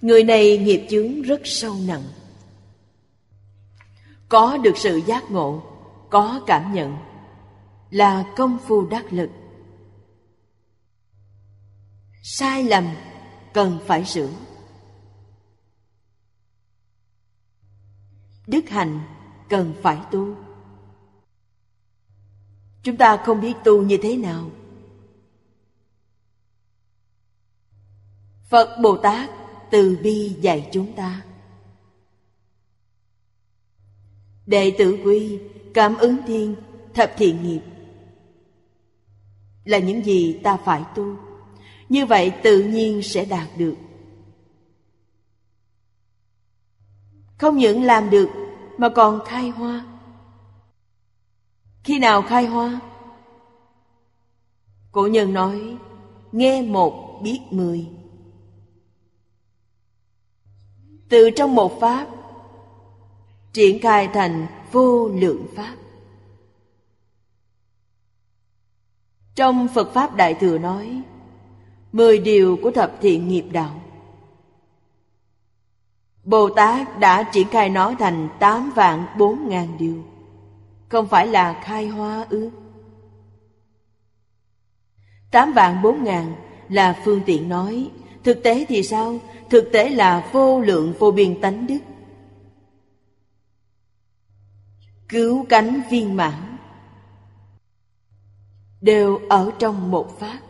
Người này nghiệp chướng rất sâu nặng có được sự giác ngộ, có cảm nhận, là công phu đắc lực sai lầm cần phải sửa Đức hạnh cần phải tu. Chúng ta không biết tu như thế nào. Phật Bồ Tát từ bi dạy chúng ta. Đệ tử quy, cảm ứng thiên, thập thiện nghiệp là những gì ta phải tu. Như vậy tự nhiên sẽ đạt được. Không những làm được mà còn khai hoa. Khi nào khai hoa? Cổ nhân nói, nghe một biết mười. Từ trong một pháp, triển khai thành vô lượng pháp. Trong Phật Pháp Đại Thừa nói, mười điều của thập thiện nghiệp đạo. Bồ Tát đã triển khai nó thành tám vạn bốn ngàn điều. Không phải là khai hoa ư? Tám vạn bốn ngàn là phương tiện nói. Thực tế thì sao? Thực tế là vô lượng vô biên tánh đức. Cứu cánh viên mãn đều ở trong một pháp.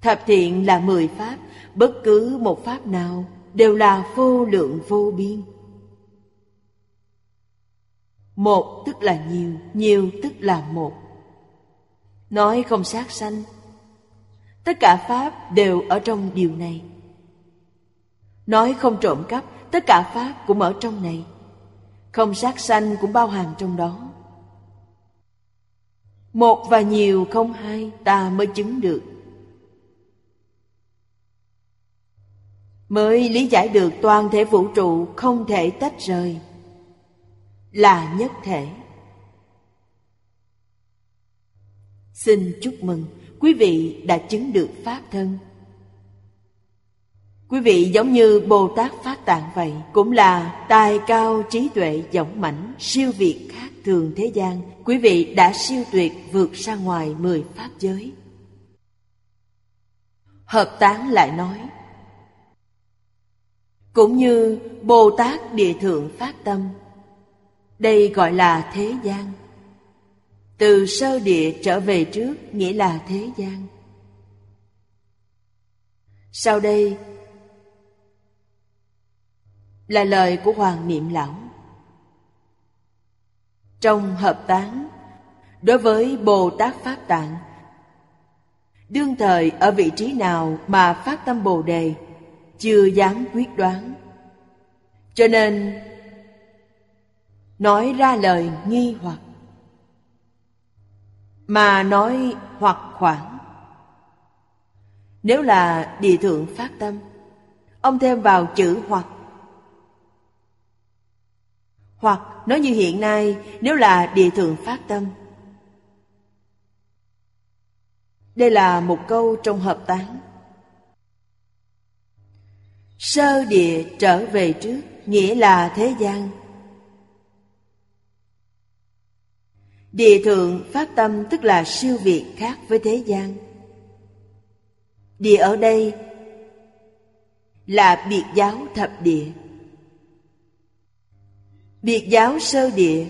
Thập thiện là mười pháp, bất cứ một pháp nào đều là vô lượng vô biên. Một tức là nhiều, nhiều tức là một. Nói không sát sanh, tất cả pháp đều ở trong điều này. Nói không trộm cắp, tất cả pháp cũng ở trong này. Không sát sanh cũng bao hàm trong đó. Một và nhiều không hai, ta mới chứng được. Mới lý giải được toàn thể vũ trụ không thể tách rời. Là nhất thể. Xin chúc mừng, quý vị đã chứng được Pháp thân. Quý vị giống như Bồ Tát Phát Tạng vậy, cũng là tài cao trí tuệ dõng mãnh, siêu việt khác thường thế gian, quý vị đã siêu tuyệt vượt ra ngoài mười pháp giới. Hợp tán lại nói, cũng như Bồ Tát Địa Thượng phát tâm, đây gọi là thế gian. Từ sơ địa trở về trước nghĩa là thế gian. Sau đây là lời của Hoàng Niệm Lão. Trong hợp tán, đối với Bồ Tát Phát Tạng, đương thời ở vị trí nào mà phát tâm Bồ Đề, chưa dám quyết đoán. Cho nên, nói ra lời nghi hoặc, mà nói hoặc khoảng. Nếu là địa thượng phát tâm, ông thêm vào chữ hoặc hoặc nói như hiện nay, nếu là địa thượng phát tâm. Đây là một câu trong hợp tán. Sơ địa trở về trước, nghĩa là thế gian. Địa thượng phát tâm tức là siêu việt khác với thế gian. Địa ở đây là biệt giáo thập địa. Biệt giáo sơ địa.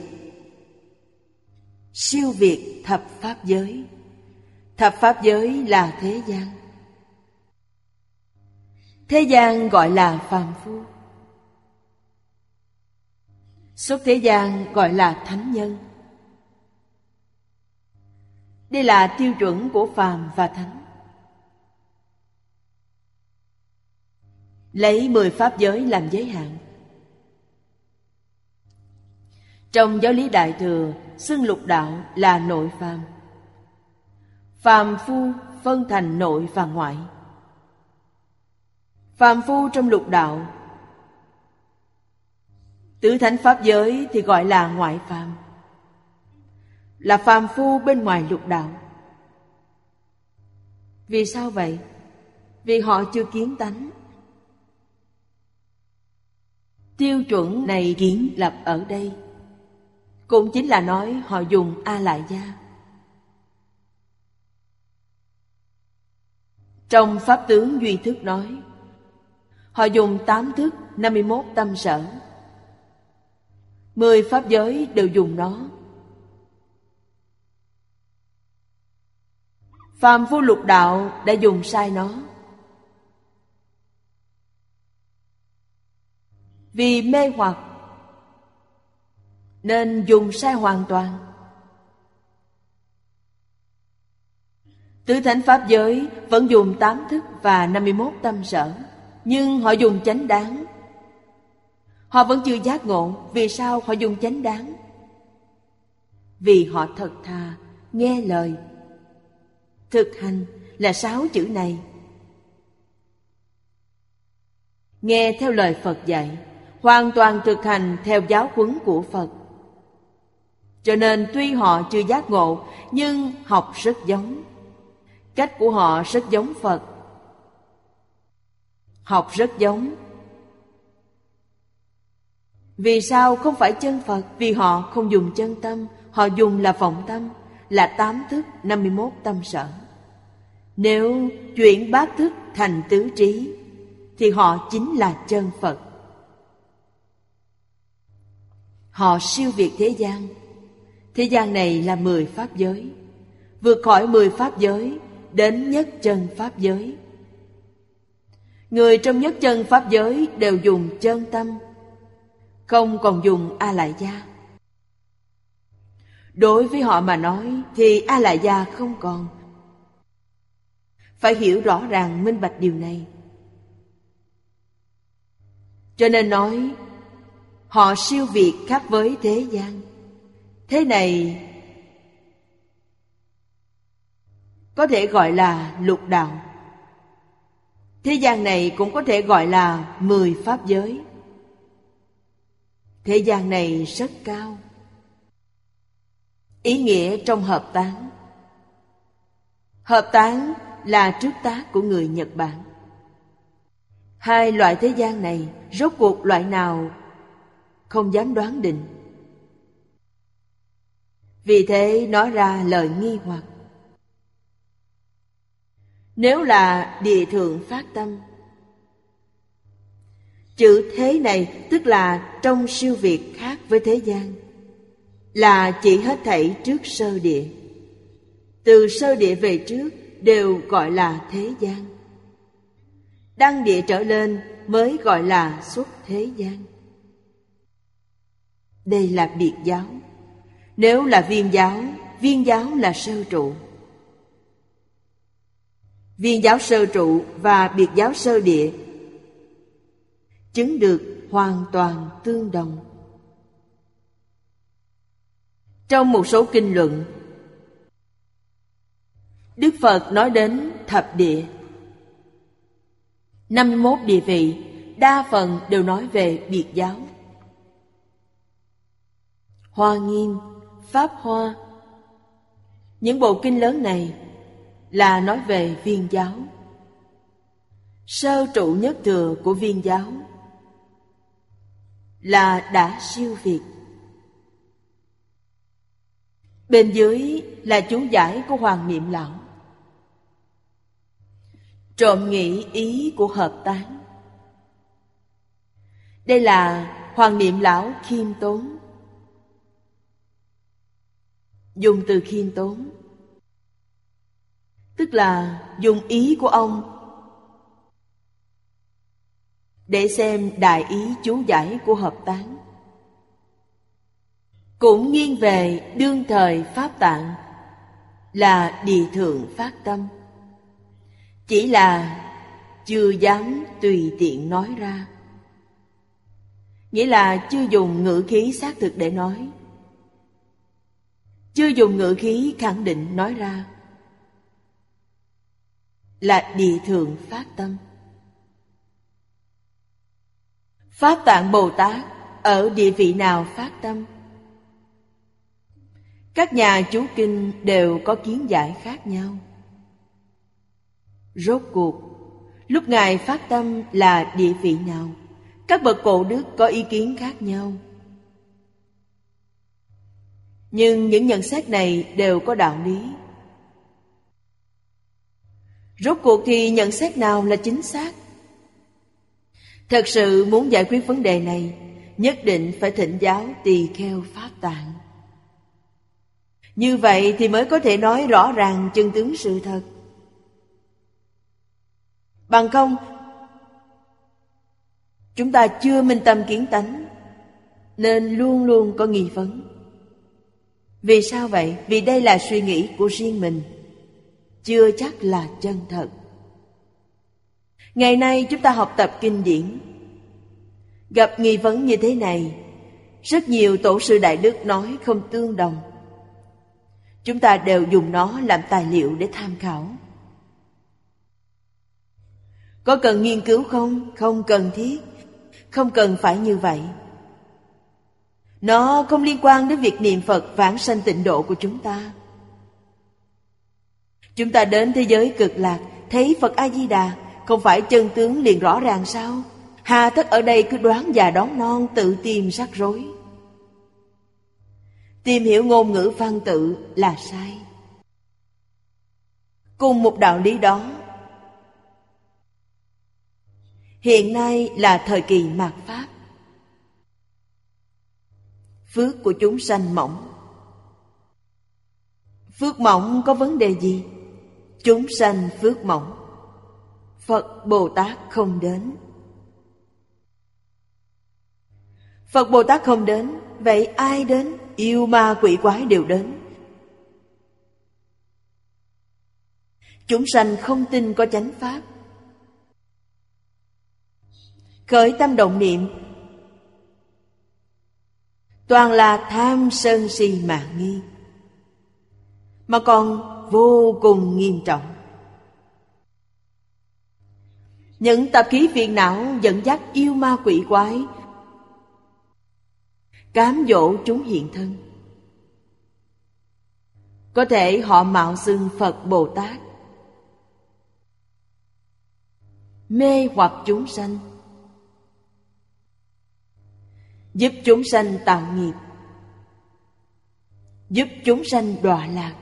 Siêu việt thập pháp giới. Thập pháp giới là thế gian. Thế gian gọi là phàm phu. Xuất thế gian gọi là thánh nhân. Đây là tiêu chuẩn của phàm và thánh. Lấy mười pháp giới làm giới hạn. Trong giáo lý Đại Thừa, xưng lục đạo là nội phàm. Phàm phu phân thành nội và ngoại. Phàm phu trong lục đạo Tứ thánh pháp giới thì gọi là ngoại phàm Là phàm phu bên ngoài lục đạo Vì sao vậy? Vì họ chưa kiến tánh Tiêu chuẩn này kiến lập ở đây cũng chính là nói họ dùng A Lại Gia. Trong Pháp tướng Duy Thức nói, Họ dùng tám thức 51 tâm sở. Mười pháp giới đều dùng nó. Phạm phu lục đạo đã dùng sai nó. Vì mê hoặc nên dùng sai hoàn toàn. Tứ thánh pháp giới vẫn dùng tám thức và 51 tâm sở, Nhưng họ dùng chánh đáng. Họ vẫn chưa giác ngộ Vì sao họ dùng chánh đáng. Vì họ thật thà Nghe lời. Thực hành là sáu chữ này. Nghe theo lời Phật dạy, Hoàn toàn thực hành theo giáo huấn của Phật. Cho nên tuy họ chưa giác ngộ, Nhưng học rất giống. Cách của họ rất giống Phật. Học rất giống. Vì sao không phải chân Phật? Vì họ không dùng chân tâm, Họ dùng là vọng tâm, Là tám thức 51 tâm sở. Nếu chuyển bát thức thành tứ trí, Thì họ chính là chân Phật. Họ siêu việt thế gian. Thế gian này là mười pháp giới. Vượt khỏi mười pháp giới, đến nhất chân pháp giới. Người trong nhất chân pháp giới đều dùng chân tâm, không còn dùng a lại gia đối với họ mà nói thì a lại gia không còn. Phải hiểu rõ ràng, minh bạch điều này. Cho nên nói, họ siêu việt khác với thế gian thế này, có thể gọi là lục đạo. Thế gian này cũng có thể gọi là mười pháp giới. Thế gian này rất cao. Ý nghĩa trong hợp tán. Hợp tán là trước tác của người nhật bản. Hai loại thế gian này, rốt cuộc loại nào không dám đoán định vì thế nói ra lời nghi hoặc. Nếu là địa thượng phát tâm, Chữ thế này tức là trong siêu việt khác với thế gian, Là chỉ hết thảy trước sơ địa. Từ sơ địa về trước đều gọi là thế gian. Đăng địa trở lên mới gọi là xuất thế gian. Đây là biệt giáo. Nếu là viên giáo Viên giáo là sơ trụ. Viên giáo sơ trụ và biệt giáo sơ địa chứng được hoàn toàn tương đồng. Trong một số kinh luận, đức phật nói đến thập địa. 51 địa vị, đa phần đều nói về biệt giáo. Hoa nghiêm pháp hoa. Những bộ kinh lớn này là nói về viên giáo. Sơ trụ nhất thừa của viên giáo là đã siêu việt? Bên dưới là chú giải của hoàng niệm lão. Trộm nghĩ ý của hợp tán. Đây là hoàng niệm lão khiêm tốn dùng từ khiêm tốn. Tức là dùng ý của ông để xem đại ý chú giải của hợp tán. Cũng nghiêng về đương thời pháp tạng là địa thượng phát tâm. Chỉ là chưa dám tùy tiện nói ra. Nghĩa là chưa dùng ngữ khí xác thực để nói chưa dùng ngữ khí khẳng định nói ra. Là địa thượng phát tâm. Pháp tạng bồ tát ở địa vị nào phát tâm? Các nhà chú kinh đều có kiến giải khác nhau. Rốt cuộc, lúc ngài phát tâm là địa vị nào? Các bậc cổ đức có ý kiến khác nhau nhưng những nhận xét này đều có đạo lý. Rốt cuộc thì nhận xét nào là chính xác? Thật sự muốn giải quyết vấn đề này, Nhất định phải thỉnh giáo tỳ kheo Pháp Tạng. Như vậy thì mới có thể nói rõ ràng chân tướng sự thật. Bằng không, Chúng ta chưa minh tâm kiến tánh, Nên luôn luôn có nghi vấn. Vì sao vậy? Vì đây là suy nghĩ của riêng mình. Chưa chắc là chân thật. Ngày nay chúng ta học tập kinh điển. Gặp nghi vấn như thế này, Rất nhiều tổ sư Đại Đức nói không tương đồng. Chúng ta đều dùng nó làm tài liệu để tham khảo. Có cần nghiên cứu không? Không cần thiết. Không cần phải như vậy. Nó không liên quan đến việc niệm Phật vãng sanh tịnh độ của chúng ta. Chúng ta đến thế giới cực lạc, Thấy Phật A-di-đà, Không phải chân tướng liền rõ ràng sao? Hà tất ở đây cứ đoán già đón non, tự tìm rắc rối. Tìm hiểu ngôn ngữ văn tự là sai. Cùng một đạo lý đó, Hiện nay là thời kỳ mạt Pháp. Phước của chúng sanh mỏng. Phước mỏng có vấn đề gì? Chúng sanh phước mỏng. Phật Bồ Tát không đến. Phật Bồ Tát không đến, Vậy ai đến? Yêu ma quỷ quái đều đến. Chúng sanh không tin có chánh pháp. Khởi tâm động niệm Toàn là tham sân si mạng nghi, Mà còn vô cùng nghiêm trọng. Những tập khí phiền não dẫn dắt yêu ma quỷ quái, cám dỗ chúng hiện thân. Có thể họ mạo xưng phật bồ tát, mê hoặc chúng sanh giúp chúng sanh tạo nghiệp. Giúp chúng sanh đọa lạc.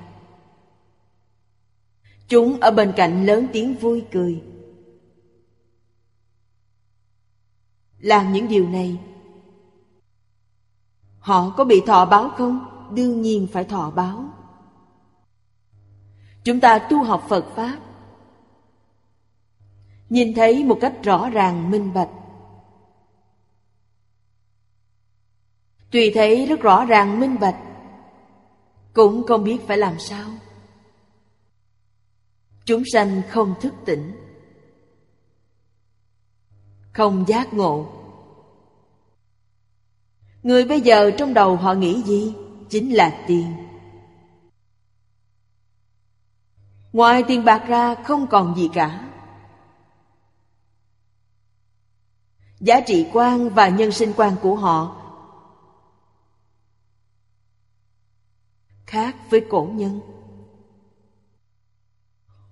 Chúng ở bên cạnh lớn tiếng vui cười. Làm những điều này, Họ có bị thọ báo không? Đương nhiên phải thọ báo. Chúng ta tu học Phật Pháp. Nhìn thấy một cách rõ ràng, minh bạch. Tùy thấy rất rõ ràng minh bạch Cũng không biết phải làm sao Chúng sanh không thức tỉnh Không giác ngộ Người bây giờ trong đầu họ nghĩ gì? Chính là tiền. Ngoài tiền bạc ra không còn gì cả. Giá trị quan và nhân sinh quan của họ khác với cổ nhân.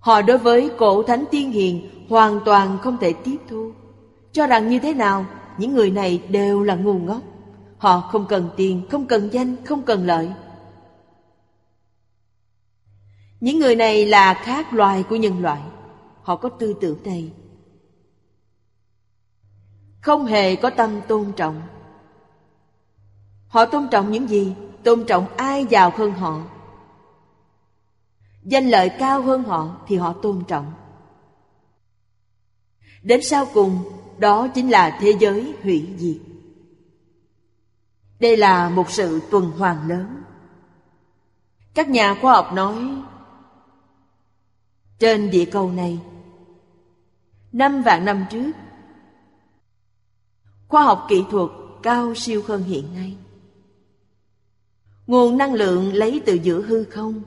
Họ đối với cổ thánh tiên hiền hoàn toàn không thể tiếp thu. Cho rằng như thế nào, những người này đều là ngu ngốc. Họ không cần tiền, không cần danh, không cần lợi. Những người này là khác loài của nhân loại. Họ có tư tưởng này. Không hề có tâm tôn trọng. Họ tôn trọng những gì? Tôn trọng ai giàu hơn họ. Danh lợi cao hơn họ thì họ tôn trọng. Đến sau cùng, đó chính là thế giới hủy diệt. Đây là một sự tuần hoàn lớn. Các nhà khoa học nói trên địa cầu này năm vạn năm trước khoa học kỹ thuật cao siêu hơn hiện nay nguồn năng lượng lấy từ giữa hư không.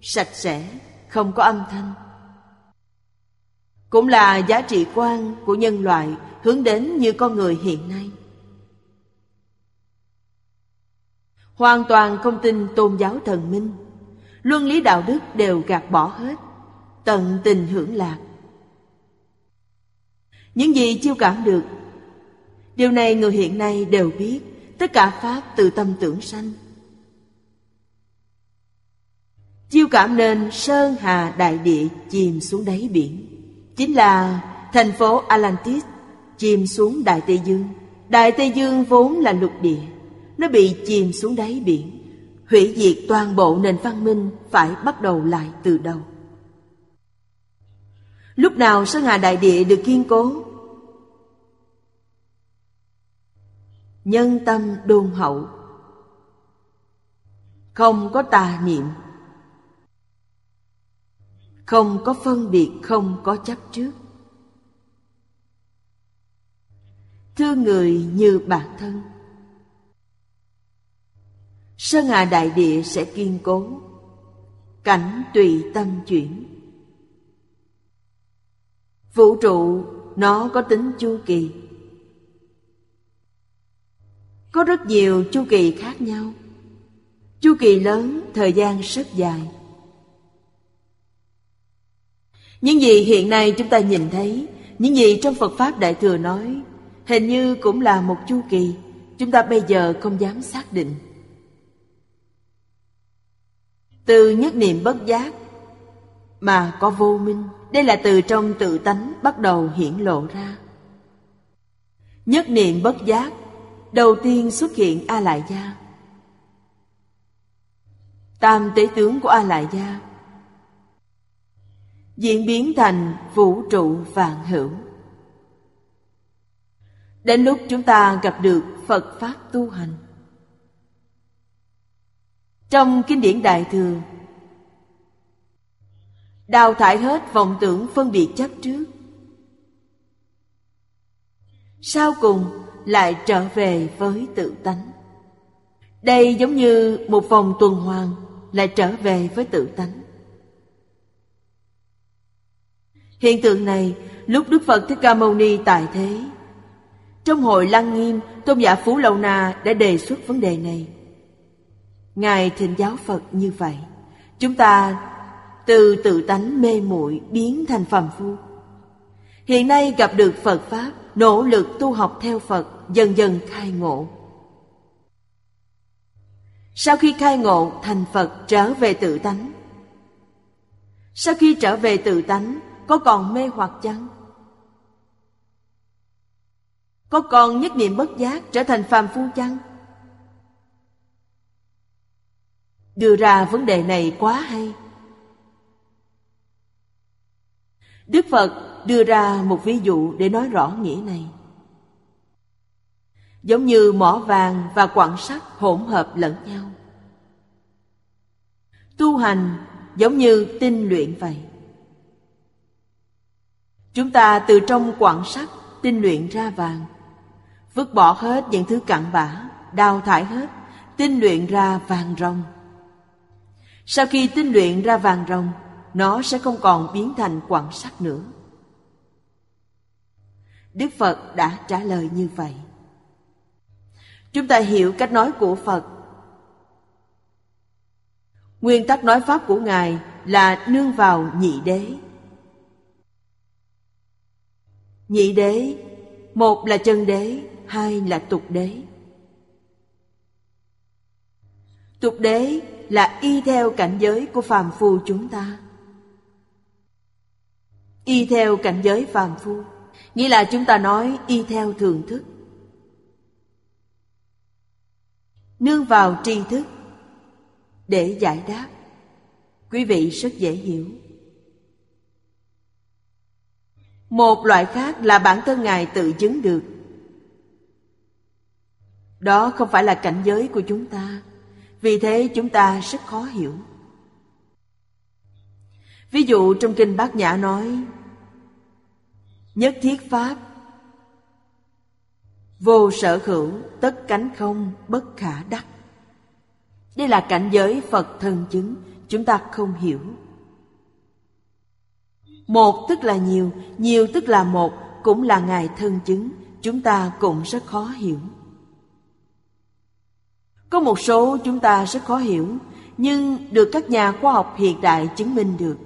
Sạch sẽ, không có âm thanh. Cũng là giá trị quan của nhân loại hướng đến như con người hiện nay. Hoàn toàn không tin tôn giáo thần minh. Luân lý đạo đức đều gạt bỏ hết. Tận tình hưởng lạc. Những gì chiêu cảm được, điều này người hiện nay đều biết. Tất cả pháp từ tâm tưởng sanh chiêu cảm nên sơn hà đại địa chìm xuống đáy biển chính là thành phố atlantis chìm xuống Đại Tây Dương. Đại Tây Dương vốn là lục địa, nó bị chìm xuống đáy biển, hủy diệt toàn bộ nền văn minh phải bắt đầu lại từ đầu. Lúc nào Sơn Hà Đại Địa được kiên cố? Nhân tâm đôn hậu Không có tà niệm không có phân biệt, không có chấp trước. Thương người như bản thân Sơn Hà Đại Địa sẽ kiên cố Cảnh tùy tâm chuyển. Vũ trụ nó có tính chu kỳ. Có rất nhiều chu kỳ khác nhau. Chu kỳ lớn thời gian rất dài. Những gì hiện nay chúng ta nhìn thấy Những gì trong Phật Pháp Đại Thừa nói Hình như cũng là một chu kỳ Chúng ta bây giờ không dám xác định Từ nhất niệm bất giác Mà có vô minh đây là từ trong tự tánh bắt đầu hiển lộ ra. Nhất niệm bất giác, đầu tiên xuất hiện A Lại Gia. Tam tế tướng của A Lại Gia diễn biến thành vũ trụ vạn hữu. Đến lúc chúng ta gặp được Phật Pháp tu hành. Trong kinh điển Đại Thừa, đào thải hết vọng tưởng phân biệt chấp trước sau cùng lại trở về với tự tánh đây giống như một vòng tuần hoàn lại trở về với tự tánh hiện tượng này lúc đức phật thích ca mâu ni tại thế trong hội lăng nghiêm tôn giả phú lâu na đã đề xuất vấn đề này ngài thịnh giáo phật như vậy chúng ta từ tự tánh mê muội biến thành phàm phu. Hiện nay gặp được Phật Pháp, nỗ lực tu học theo Phật, dần dần khai ngộ. Sau khi khai ngộ thành Phật trở về tự tánh. Sau khi trở về tự tánh, có còn mê hoặc chăng? Có còn nhất niệm bất giác trở thành phàm phu chăng? Đưa ra vấn đề này quá hay. Đức Phật đưa ra một ví dụ để nói rõ nghĩa này. Giống như mỏ vàng và quặng sắt hỗn hợp lẫn nhau. Tu hành giống như tinh luyện vậy. Chúng ta từ trong quặng sắt tinh luyện ra vàng, vứt bỏ hết những thứ cặn bã, đào thải hết, tinh luyện ra vàng rồng. Sau khi tinh luyện ra vàng rồng, nó sẽ không còn biến thành quặng sắt nữa. Đức Phật đã trả lời như vậy. Chúng ta hiểu cách nói của Phật. Nguyên tắc nói Pháp của Ngài là nương vào nhị đế. Nhị đế, một là chân đế, hai là tục đế. Tục đế là y theo cảnh giới của phàm phu chúng ta. Y theo cảnh giới phàm phu nghĩa là chúng ta nói y theo thường thức. Nương vào tri thức để giải đáp. Quý vị rất dễ hiểu một loại khác là bản thân ngài tự chứng được. Đó không phải là cảnh giới của chúng ta. Vì thế chúng ta rất khó hiểu. Ví dụ trong kinh bát nhã nói, Nhất thiết Pháp, Vô sở hữu, tất cánh không, bất khả đắc. Đây là cảnh giới Phật thân chứng, Chúng ta không hiểu. Một tức là nhiều Nhiều tức là một, Cũng là Ngài thân chứng, Chúng ta cũng rất khó hiểu. Có một số chúng ta rất khó hiểu, Nhưng được các nhà khoa học hiện đại chứng minh được.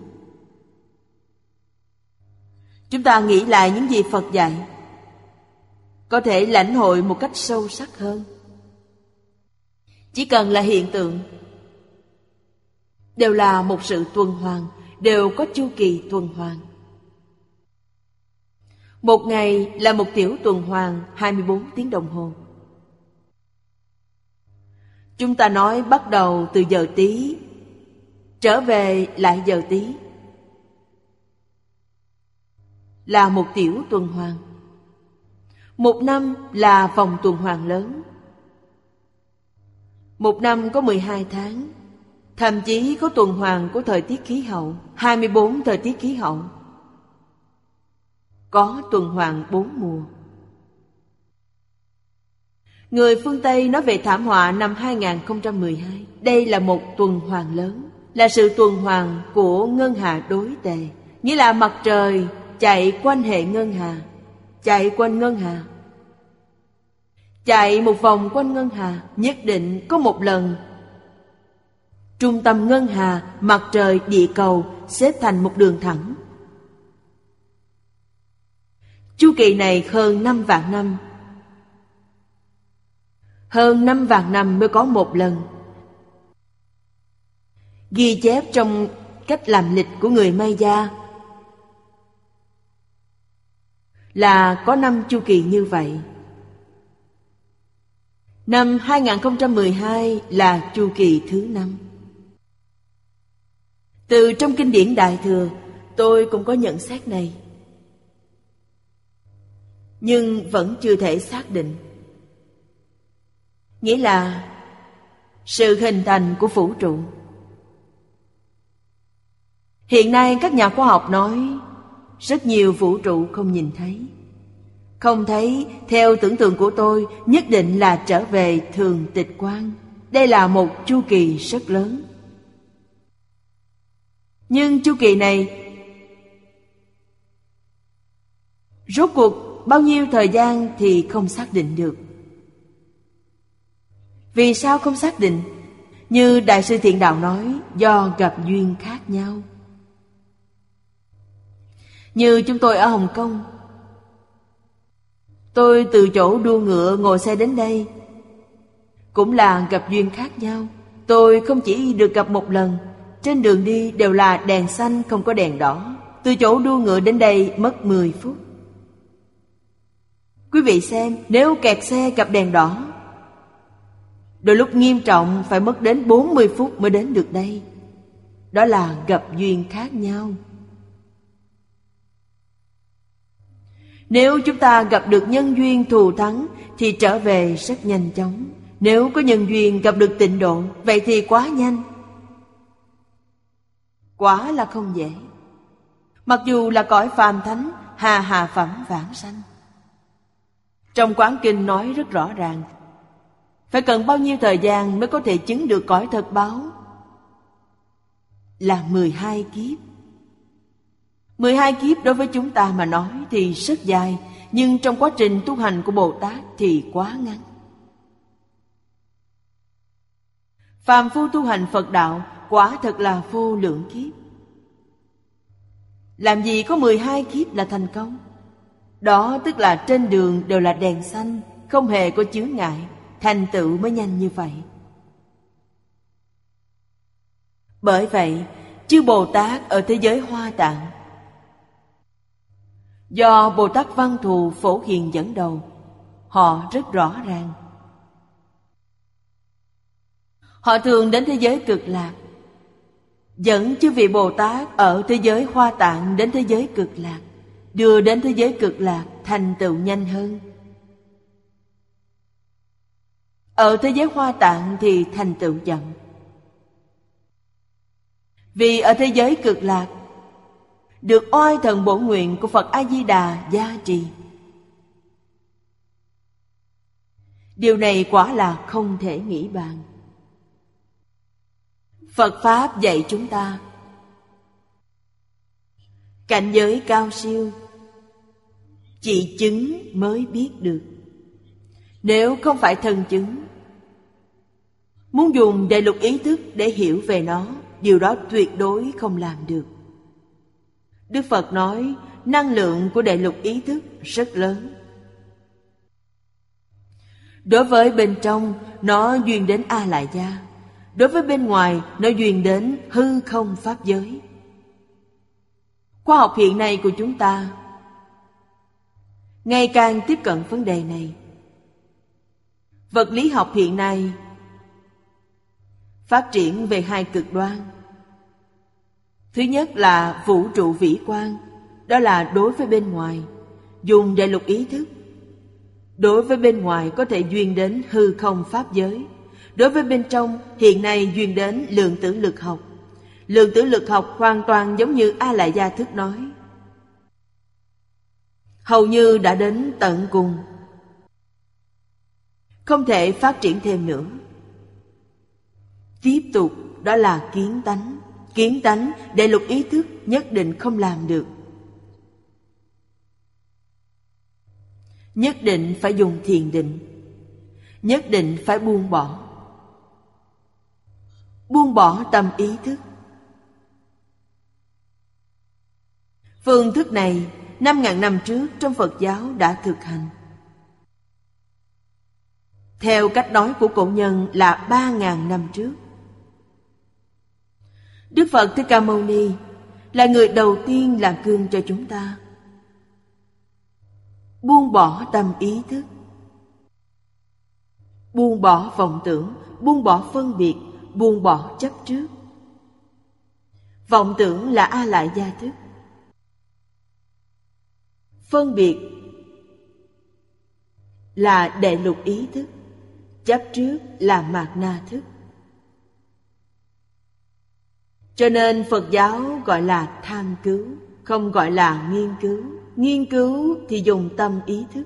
Chúng ta nghĩ lại những gì Phật dạy, Có thể lãnh hội một cách sâu sắc hơn. Chỉ cần là hiện tượng, Đều là một sự tuần hoàn Đều có chu kỳ tuần hoàn Một ngày là một tiểu tuần hoàn 24 tiếng đồng hồ. Chúng ta nói bắt đầu từ giờ tí, trở về lại giờ tí. Là một tiểu tuần hoàn. Một năm là vòng tuần hoàn lớn. Một năm có 12 tháng, thậm chí có tuần hoàn của thời tiết khí hậu, 24 thời tiết khí hậu. Có tuần hoàn bốn mùa. Người phương Tây nói về thảm họa năm 2012. Đây là một tuần hoàn lớn, là sự tuần hoàn của ngân hà đối tề. Nghĩa là mặt trời chạy quanh hệ ngân hà, chạy quanh ngân hà. Chạy một vòng quanh ngân hà, nhất định có một lần Trung tâm ngân hà, mặt trời, địa cầu xếp thành một đường thẳng. Chu kỳ này hơn năm vạn năm hơn năm vạn năm mới có một lần. Ghi chép trong cách làm lịch của người Maya là có năm chu kỳ như vậy. Năm 2012 là chu kỳ thứ năm. Từ trong kinh điển Đại Thừa, tôi cũng có nhận xét này. Nhưng vẫn chưa thể xác định. Nghĩa là sự hình thành của vũ trụ. Hiện nay các nhà khoa học nói rất nhiều vũ trụ không nhìn thấy. Không thấy, theo tưởng tượng của tôi, nhất định là trở về thường tịch quan. Đây là một chu kỳ rất lớn. Nhưng chu kỳ này Rốt cuộc bao nhiêu thời gian thì không xác định được vì sao không xác định? Như Đại sư Thiện Đạo nói, do gặp duyên khác nhau. Như chúng tôi ở Hồng Kông, tôi từ chỗ đua ngựa ngồi xe đến đây, cũng là gặp duyên khác nhau. Tôi không chỉ được gặp một lần, trên đường đi đều là đèn xanh không có đèn đỏ. Từ chỗ đua ngựa đến đây mất 10 phút. Quý vị xem, nếu kẹt xe gặp đèn đỏ Đôi lúc nghiêm trọng phải mất đến 40 phút mới đến được đây Đó là gặp duyên khác nhau Nếu chúng ta gặp được nhân duyên thù thắng Thì trở về rất nhanh chóng Nếu có nhân duyên gặp được tịnh độ Vậy thì quá nhanh Quá là không dễ Mặc dù là cõi phàm thánh Hà hà phẩm vãng sanh Trong quán kinh nói rất rõ ràng phải cần bao nhiêu thời gian mới có thể chứng được cõi thật báo? Là 12 kiếp. 12 kiếp đối với chúng ta mà nói thì rất dài, nhưng trong quá trình tu hành của Bồ Tát thì quá ngắn. Phàm phu tu hành Phật đạo quả thật là vô lượng kiếp. Làm gì có 12 kiếp là thành công? Đó tức là trên đường đều là đèn xanh, không hề có chướng ngại thành tựu mới nhanh như vậy bởi vậy chư bồ tát ở thế giới hoa tạng do bồ tát văn thù phổ hiền dẫn đầu họ rất rõ ràng họ thường đến thế giới cực lạc dẫn chư vị bồ tát ở thế giới hoa tạng đến thế giới cực lạc, đưa đến thế giới cực lạc thành tựu nhanh hơn. Ở thế giới hoa tạng thì thành tựu chậm. Vì ở thế giới cực lạc, Được oai thần bổ nguyện của Phật A-di-đà gia trì. Điều này quả là không thể nghĩ bàn. Phật Pháp dạy chúng ta. Cảnh giới cao siêu, Chỉ chứng mới biết được. Nếu không phải thần chứng, Muốn dùng đại lục ý thức để hiểu về nó, Điều đó tuyệt đối không làm được. Đức Phật nói, Năng lượng của đại lục ý thức rất lớn. Đối với bên trong, Nó duyên đến A Lại Gia. Đối với bên ngoài, Nó duyên đến hư không pháp giới. Khoa học hiện nay của chúng ta ngày càng tiếp cận vấn đề này. Vật lý học hiện nay phát triển về hai cực đoan. Thứ nhất là vũ trụ vĩ quan, đó là đối với bên ngoài, dùng để lục ý thức. Đối với bên ngoài có thể duyên đến hư không pháp giới đối với bên trong, hiện nay duyên đến lượng tử lực học. Lượng tử lực học hoàn toàn giống như a lại gia thức nói. Hầu như đã đến tận cùng. Không thể phát triển thêm nữa. Tiếp tục đó là kiến tánh. Kiến tánh để lục ý thức nhất định không làm được. Nhất định phải dùng thiền định. Nhất định phải buông bỏ buông bỏ tâm ý thức. Phương thức này năm ngàn năm trước trong phật giáo đã thực hành. Theo cách nói của cổ nhân là ba ngàn năm trước. Đức phật thích ca mâu ni là người đầu tiên làm gương cho chúng ta. Buông bỏ tâm ý thức. Buông bỏ vọng tưởng, buông bỏ phân biệt buông bỏ chấp trước. Vọng tưởng là a lại gia thức. Phân biệt là đệ lục ý thức, chấp trước là mạt na thức. Cho nên phật giáo gọi là tham cứu, không gọi là nghiên cứu. Nghiên cứu thì dùng tâm ý thức.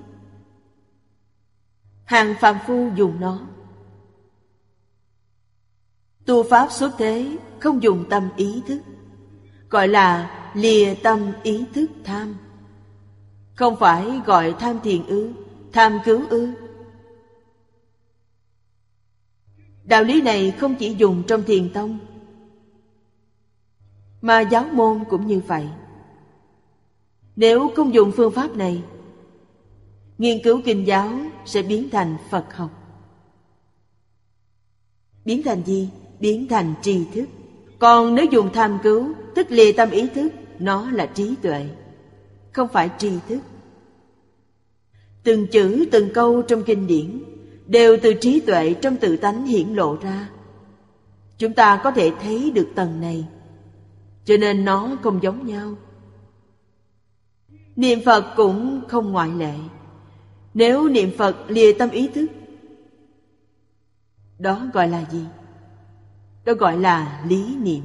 Hàng phàm phu dùng nó tu pháp xuất thế không dùng tâm ý thức, gọi là lìa tâm ý thức tham. Không phải gọi tham thiền ư, tham cứu ư. Đạo lý này không chỉ dùng trong thiền tông, mà giáo môn cũng như vậy. Nếu không dùng phương pháp này, nghiên cứu kinh giáo sẽ biến thành phật học. Biến thành gì? Biến thành tri thức. Còn nếu dùng tham cứu, tức lìa tâm ý thức, nó là trí tuệ, không phải tri thức. Từng chữ, từng câu trong kinh điển đều từ trí tuệ trong tự tánh hiển lộ ra. Chúng ta có thể thấy được tầng này, cho nên nó không giống nhau. Niệm phật cũng không ngoại lệ. Nếu niệm phật lìa tâm ý thức, đó gọi là gì? Đó gọi là lý niệm.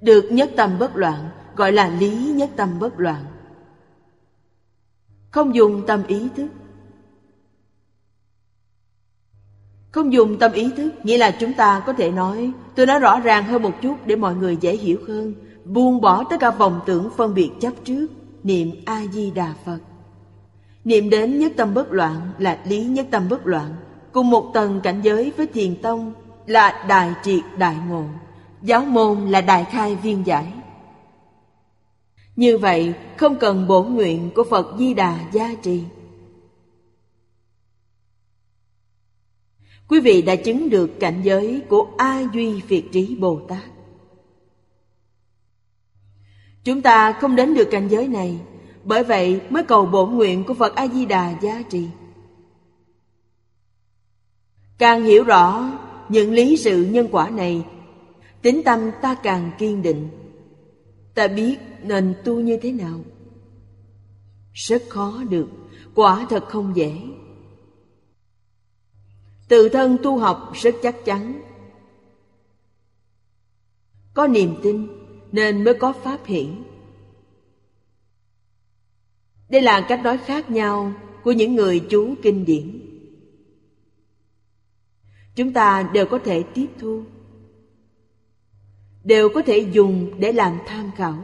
Được nhất tâm bất loạn, gọi là lý nhất tâm bất loạn. Không dùng tâm ý thức. Không dùng tâm ý thức nghĩa là chúng ta có thể nói, tôi nói rõ ràng hơn một chút để mọi người dễ hiểu hơn. Buông bỏ tất cả vọng tưởng phân biệt chấp trước, niệm a di đà phật. Niệm đến nhất tâm bất loạn là lý nhất tâm bất loạn, cùng một tầng cảnh giới với thiền tông là đại triệt đại ngộ. Giáo môn là đại khai viên giải. Như vậy, không cần bổ nguyện của phật di đà gia trì. Quý vị đã chứng được cảnh giới của a duy việt trí bồ tát. Chúng ta không đến được cảnh giới này, bởi vậy mới cầu bổ nguyện của phật a di đà gia trì. Càng hiểu rõ những lý sự nhân quả này. Tính tâm ta càng kiên định. Ta biết nên tu như thế nào? Rất khó được, quả thật không dễ. Tự thân tu học rất chắc chắn. Có niềm tin nên mới có pháp hiển. Đây là cách nói khác nhau của những người chú kinh điển chúng ta đều có thể tiếp thu. Đều có thể dùng để làm tham khảo.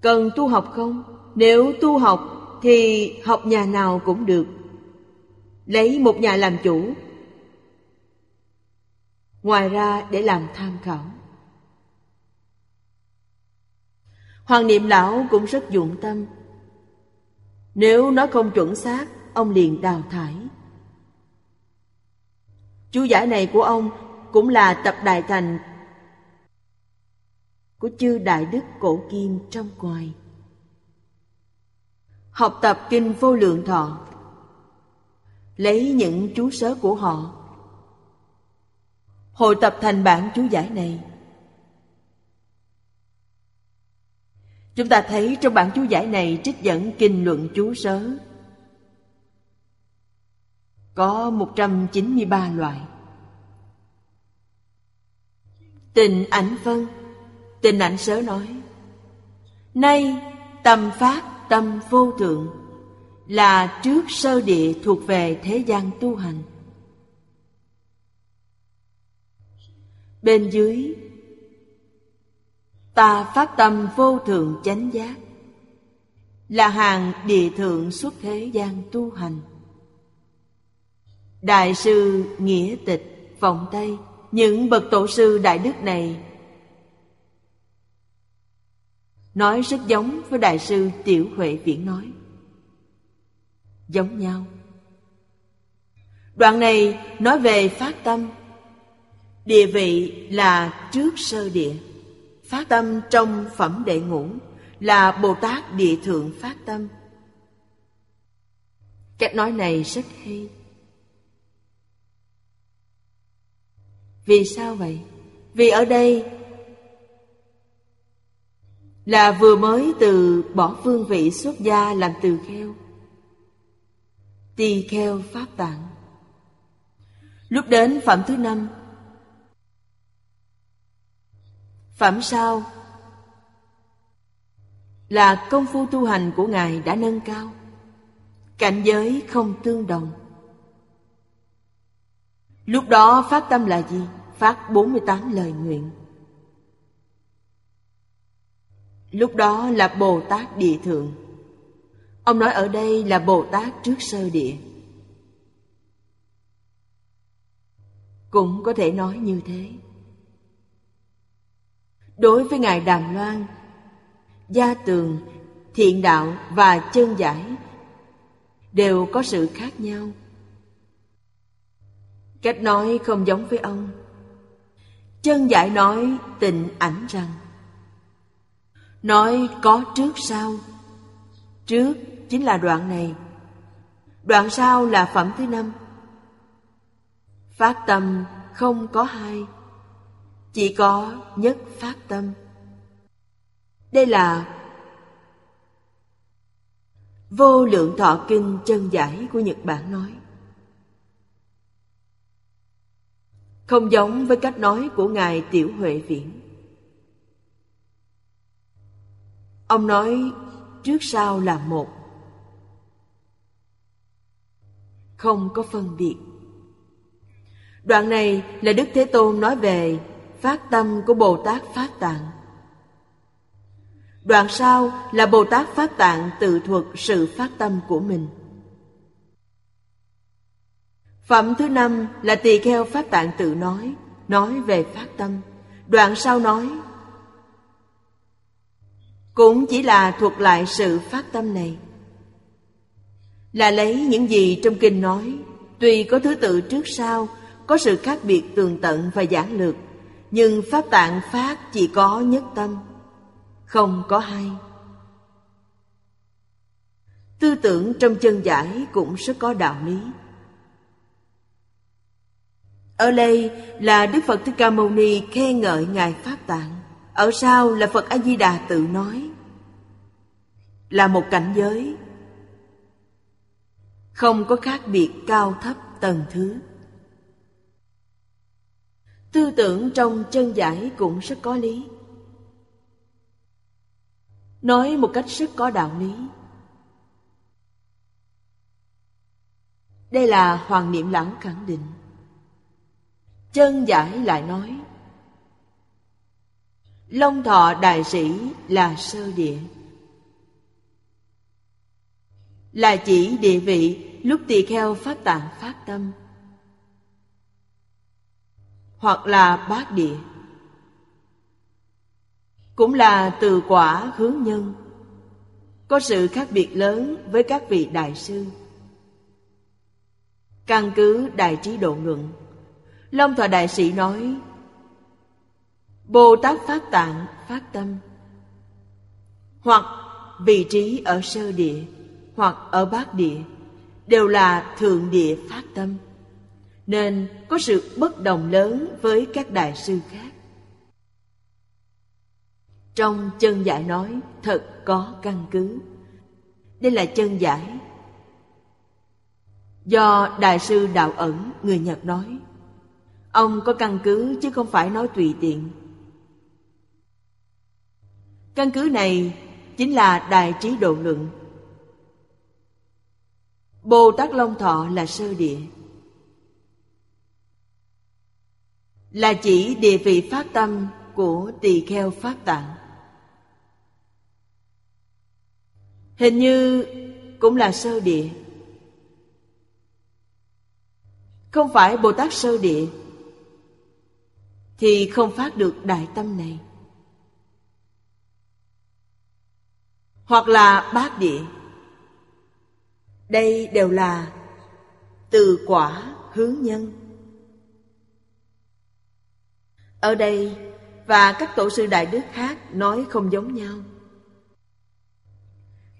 Cần tu học không? Nếu tu học, thì học nhà nào cũng được. Lấy một nhà làm chủ. Ngoài ra, để làm tham khảo. Hoàng niệm lão cũng rất dụng tâm. Nếu nó không chuẩn xác, ông liền đào thải chú giải này của ông cũng là tập đại thành của chư đại đức cổ kim trong ngoài. Học tập kinh vô lượng thọ, Lấy những chú sớ của họ. Hội tập thành bản chú giải này. Chúng ta thấy trong bản chú giải này trích dẫn kinh luận chú sớ. Có 193 loại. Tình ảnh vân. Tình ảnh sớ nói, Nay tâm phát tâm vô thượng Là trước sơ địa thuộc về thế gian tu hành. Bên dưới, Ta phát tâm vô thượng chánh giác Là hàng địa thượng xuất thế gian tu hành. Đại sư Nghĩa Tịch, Vọng Tây, Những bậc tổ sư đại đức này. Nói rất giống với Đại sư Tiểu Huệ Viễn nói. Giống nhau. Đoạn này nói về phát tâm. Địa vị là trước sơ địa. Phát tâm trong phẩm đệ ngũ Là Bồ Tát Địa Thượng phát tâm. Cách nói này rất hay. Vì sao vậy? Vì ở đây Là vừa mới từ bỏ vương vị xuất gia làm từ kheo, Tỳ kheo pháp tạng Lúc đến phẩm thứ năm, Phẩm sau là công phu tu hành của Ngài đã nâng cao, Cảnh giới không tương đồng Lúc đó phát tâm là gì? Phát 48 lời nguyện Lúc đó là Bồ Tát Địa Thượng Ông nói ở đây là Bồ Tát trước sơ địa Cũng có thể nói như thế Đối với Ngài Đàm Loan, Gia Tường, Thiện Đạo và Chân Giải đều có sự khác nhau. Cách nói không giống với ông. Chân Giải nói tình ảnh rằng. Nói có trước sau. Trước chính là đoạn này. Đoạn sau là phẩm thứ năm. Phát tâm không có hai. Chỉ có nhất phát tâm. Đây là vô lượng thọ kinh chân giải của nhật bản nói. Không giống với cách nói của ngài tiểu huệ viễn ông nói, trước sau là một không có phân biệt đoạn này là đức thế tôn nói về phát tâm của Bồ Tát Phát Tạng. Đoạn sau là Bồ Tát Phát Tạng tự thuật sự phát tâm của mình. Phẩm thứ năm là tỳ kheo Phát Tạng tự nói, nói về phát tâm. Đoạn sau nói, cũng chỉ là thuật lại sự phát tâm này. Là lấy những gì trong kinh nói, tuy có thứ tự trước sau, có sự khác biệt tường tận và giản lược, nhưng Pháp tạng Phát chỉ có nhất tâm Không có hai Tư tưởng trong chân giải cũng rất có đạo lý ở đây là Đức Phật Thích Ca Mâu Ni khen ngợi Ngài Pháp Tạng. Ở sau là Phật A-di-đà tự nói. Là một cảnh giới Không có khác biệt cao thấp tầng thứ. Tư tưởng trong chân giải cũng rất có lý. Nói một cách rất có đạo lý. Đây là Hoàng Niệm Lão khẳng định. Chân giải lại nói, Long thọ đại sĩ là sơ địa. Là chỉ địa vị lúc tỳ kheo phát tạng phát tâm. Hoặc là bát địa. Cũng là từ quả hướng nhân. Có sự khác biệt lớn với các vị đại sư. Căn cứ đại trí độ luận long thọ đại sĩ nói, bồ tát phát tạng phát tâm, hoặc vị trí ở sơ địa, hoặc ở bát địa, đều là thượng địa phát tâm. Nên có sự bất đồng lớn với các đại sư khác. Trong chân giải nói, thật có căn cứ. Đây là chân giải do đại sư đạo ẩn người nhật nói ông có căn cứ chứ không phải nói tùy tiện. Căn cứ này chính là đại trí độ luận. Bồ tát long thọ là sơ địa. Là chỉ địa vị phát tâm của tỳ kheo pháp tạng. Hình như cũng là sơ địa. Không phải bồ tát sơ địa thì không phát được đại tâm này. Hoặc là bát địa. Đây đều là từ quả hướng nhân. Ở đây, và các tổ sư đại đức khác nói không giống nhau.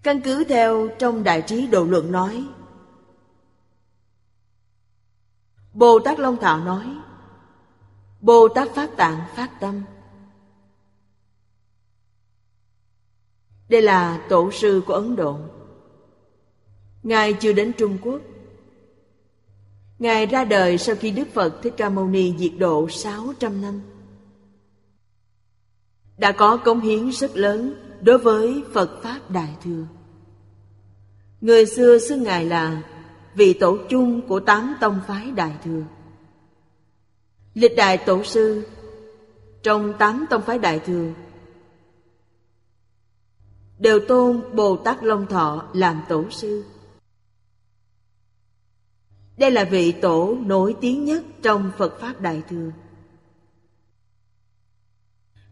Căn cứ theo trong đại trí độ luận nói, bồ tát long thảo nói bồ tát pháp tạng phát tâm đây là tổ sư của ấn độ ngài chưa đến trung quốc ngài ra đời sau khi đức phật thích ca mâu ni diệt độ 600 năm đã có công hiến rất lớn đối với Phật Pháp Đại Thừa. Người xưa xưng Ngài là vị tổ chung của tám tông phái Đại Thừa. Lịch đại tổ sư, trong tám tông phái Đại Thừa đều tôn Bồ Tát Long Thọ làm tổ sư. Đây là vị tổ nổi tiếng nhất trong Phật Pháp Đại Thừa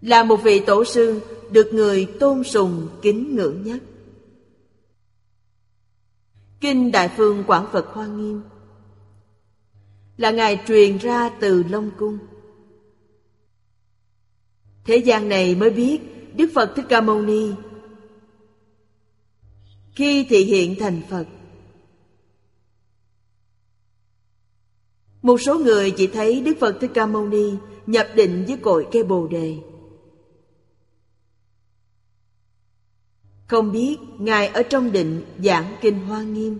là một vị tổ sư được người tôn sùng kính ngưỡng nhất. Kinh Đại Phương Quảng Phật Hoa Nghiêm là Ngài truyền ra từ Long Cung. Thế gian này mới biết Đức Phật Thích Ca Mâu Ni khi thị hiện thành Phật. Một số người chỉ thấy Đức Phật Thích Ca Mâu Ni nhập định với cội cây Bồ đề. Không biết Ngài ở trong định giảng kinh Hoa Nghiêm.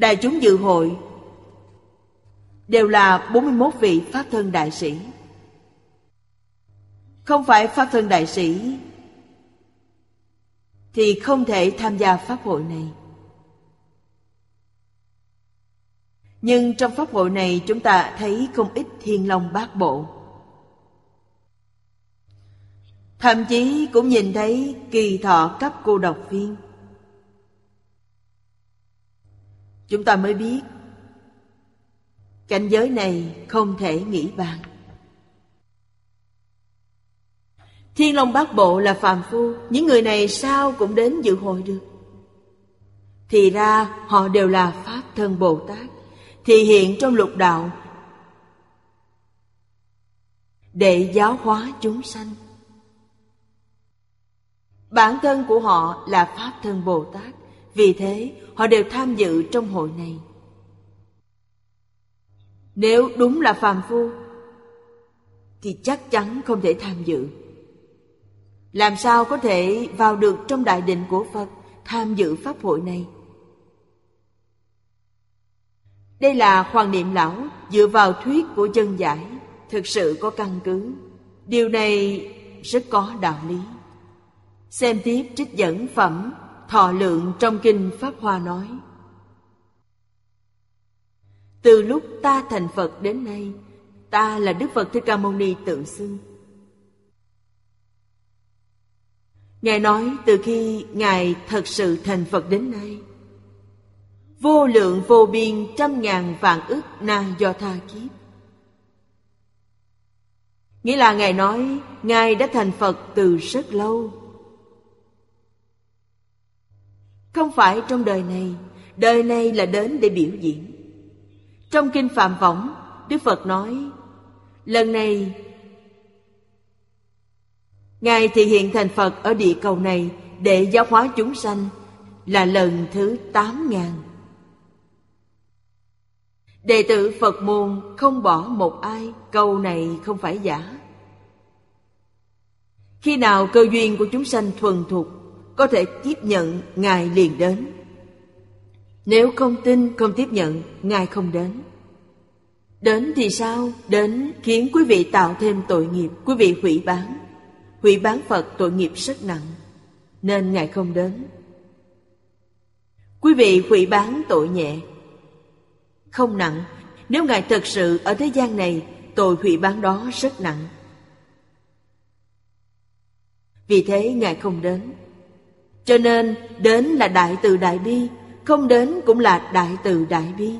Đại chúng dự hội Đều là 41 vị Pháp thân đại sĩ. Không phải Pháp thân đại sĩ Thì không thể tham gia Pháp hội này. Nhưng trong Pháp hội này chúng ta thấy không ít thiên long bát bộ. Thậm chí cũng nhìn thấy kỳ thọ cấp cô độc viên. Chúng ta mới biết. Cảnh giới này không thể nghĩ bàn. Thiên Long Bát Bộ là phàm phu, Những người này sao cũng đến dự hội được. Thì ra, họ đều là Pháp thân Bồ Tát, Thì hiện trong lục đạo. Để giáo hóa chúng sanh. Bản thân của họ là Pháp thân Bồ Tát. Vì thế, họ đều tham dự trong hội này. Nếu đúng là phàm phu, Thì chắc chắn không thể tham dự. Làm sao có thể vào được trong đại định của Phật, Tham dự Pháp hội này? Đây là khoan niệm lão Dựa vào thuyết của chân giải, Thực sự có căn cứ. Điều này rất có đạo lý. Xem tiếp trích dẫn phẩm Thọ lượng trong kinh Pháp Hoa nói, Từ lúc ta thành Phật đến nay, Ta là Đức Phật Thích Ca Mâu Ni tự xưng. Ngài nói, từ khi Ngài thật sự thành Phật đến nay, Vô lượng vô biên trăm ngàn vạn ức na do tha kiếp. Nghĩa là Ngài nói, Ngài đã thành Phật từ rất lâu. Không phải trong đời này Đời này là đến để biểu diễn Trong Kinh Phạm Võng Đức Phật nói Lần này Ngài thị hiện thành Phật ở địa cầu này để giáo hóa chúng sanh là lần thứ tám ngàn. Đệ tử Phật môn không bỏ một ai, câu này không phải giả. Khi nào cơ duyên của chúng sanh thuần thục, có thể tiếp nhận Ngài liền đến. Nếu không tin, không tiếp nhận, Ngài không đến. Đến thì sao? Đến khiến quý vị tạo thêm tội nghiệp, quý vị hủy bán. Hủy bán Phật tội nghiệp rất nặng, nên Ngài không đến. Quý vị hủy bán tội nhẹ, không nặng. Nếu Ngài thật sự ở thế gian này, tội hủy bán đó rất nặng. Vì thế Ngài không đến. Cho nên đến là đại từ đại bi, không đến cũng là đại từ đại bi.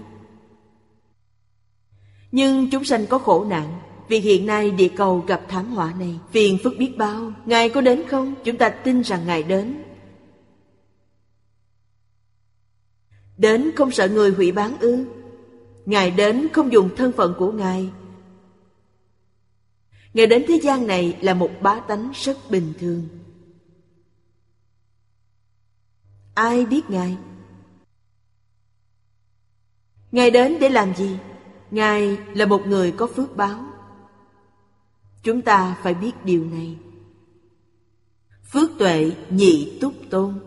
Nhưng chúng sanh có khổ nạn Vì hiện nay địa cầu gặp thảm họa này Phiền phức biết bao. Ngài có đến không? Chúng ta tin rằng Ngài đến. Đến không sợ người hủy bán ư. Ngài đến không dùng thân phận của Ngài. Ngài đến thế gian này là một bá tánh rất bình thường. Ai biết Ngài? Ngài đến để làm gì? Ngài là một người có phước báo. Chúng ta phải biết điều này. Phước tuệ nhị túc tôn.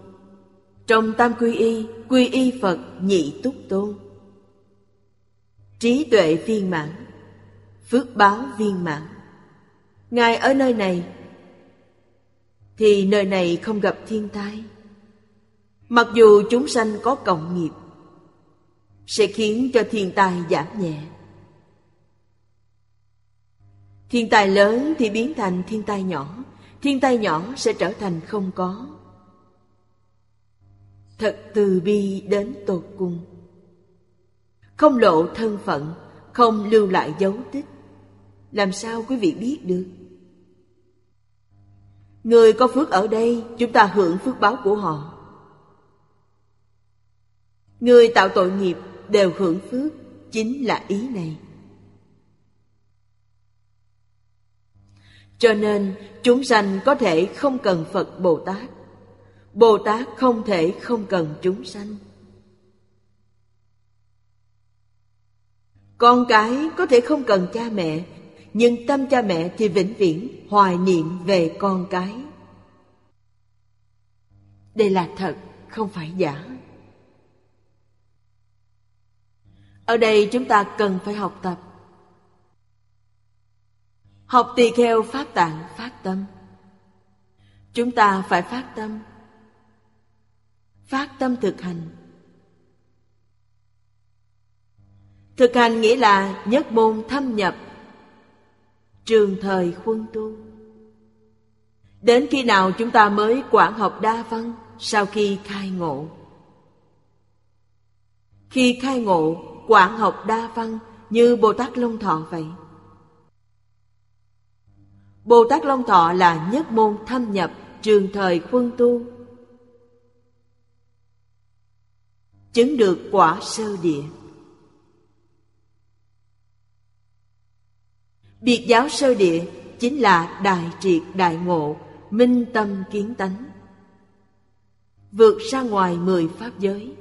Trong tam quy y, quy y Phật nhị túc tôn. Trí tuệ viên mãn, phước báo viên mãn. Ngài ở nơi này thì nơi này không gặp thiên tai. Mặc dù chúng sanh có cộng nghiệp sẽ khiến cho thiên tai giảm nhẹ. Thiên tai lớn thì biến thành thiên tai nhỏ, thiên tai nhỏ sẽ trở thành không có. Thật từ bi đến tột cùng. Không lộ thân phận, không lưu lại dấu tích. Làm sao quý vị biết được? Người có phước ở đây, chúng ta hưởng phước báo của họ. Người tạo tội nghiệp đều hưởng phước, chính là ý này. Cho nên chúng sanh có thể không cần Phật Bồ Tát. Bồ Tát không thể không cần chúng sanh. Con cái có thể không cần cha mẹ Nhưng tâm cha mẹ thì vĩnh viễn hoài niệm về con cái. Đây là thật, không phải giả. Ở đây chúng ta cần phải học tập. Học tỳ kheo phát tạng, phát tâm. Chúng ta phải phát tâm. Phát tâm thực hành. Thực hành nghĩa là nhất môn thâm nhập. Trường thời khuân tu. Đến khi nào chúng ta mới quản học đa văn, Sau khi khai ngộ? Khi khai ngộ quản học đa văn Như Bồ Tát Long Thọ vậy Bồ Tát Long Thọ là nhất môn thâm nhập trường thời khuân tu Chứng được quả sơ địa Biệt giáo sơ địa chính là đại triệt đại ngộ, minh tâm kiến tánh. Vượt ra ngoài mười pháp giới.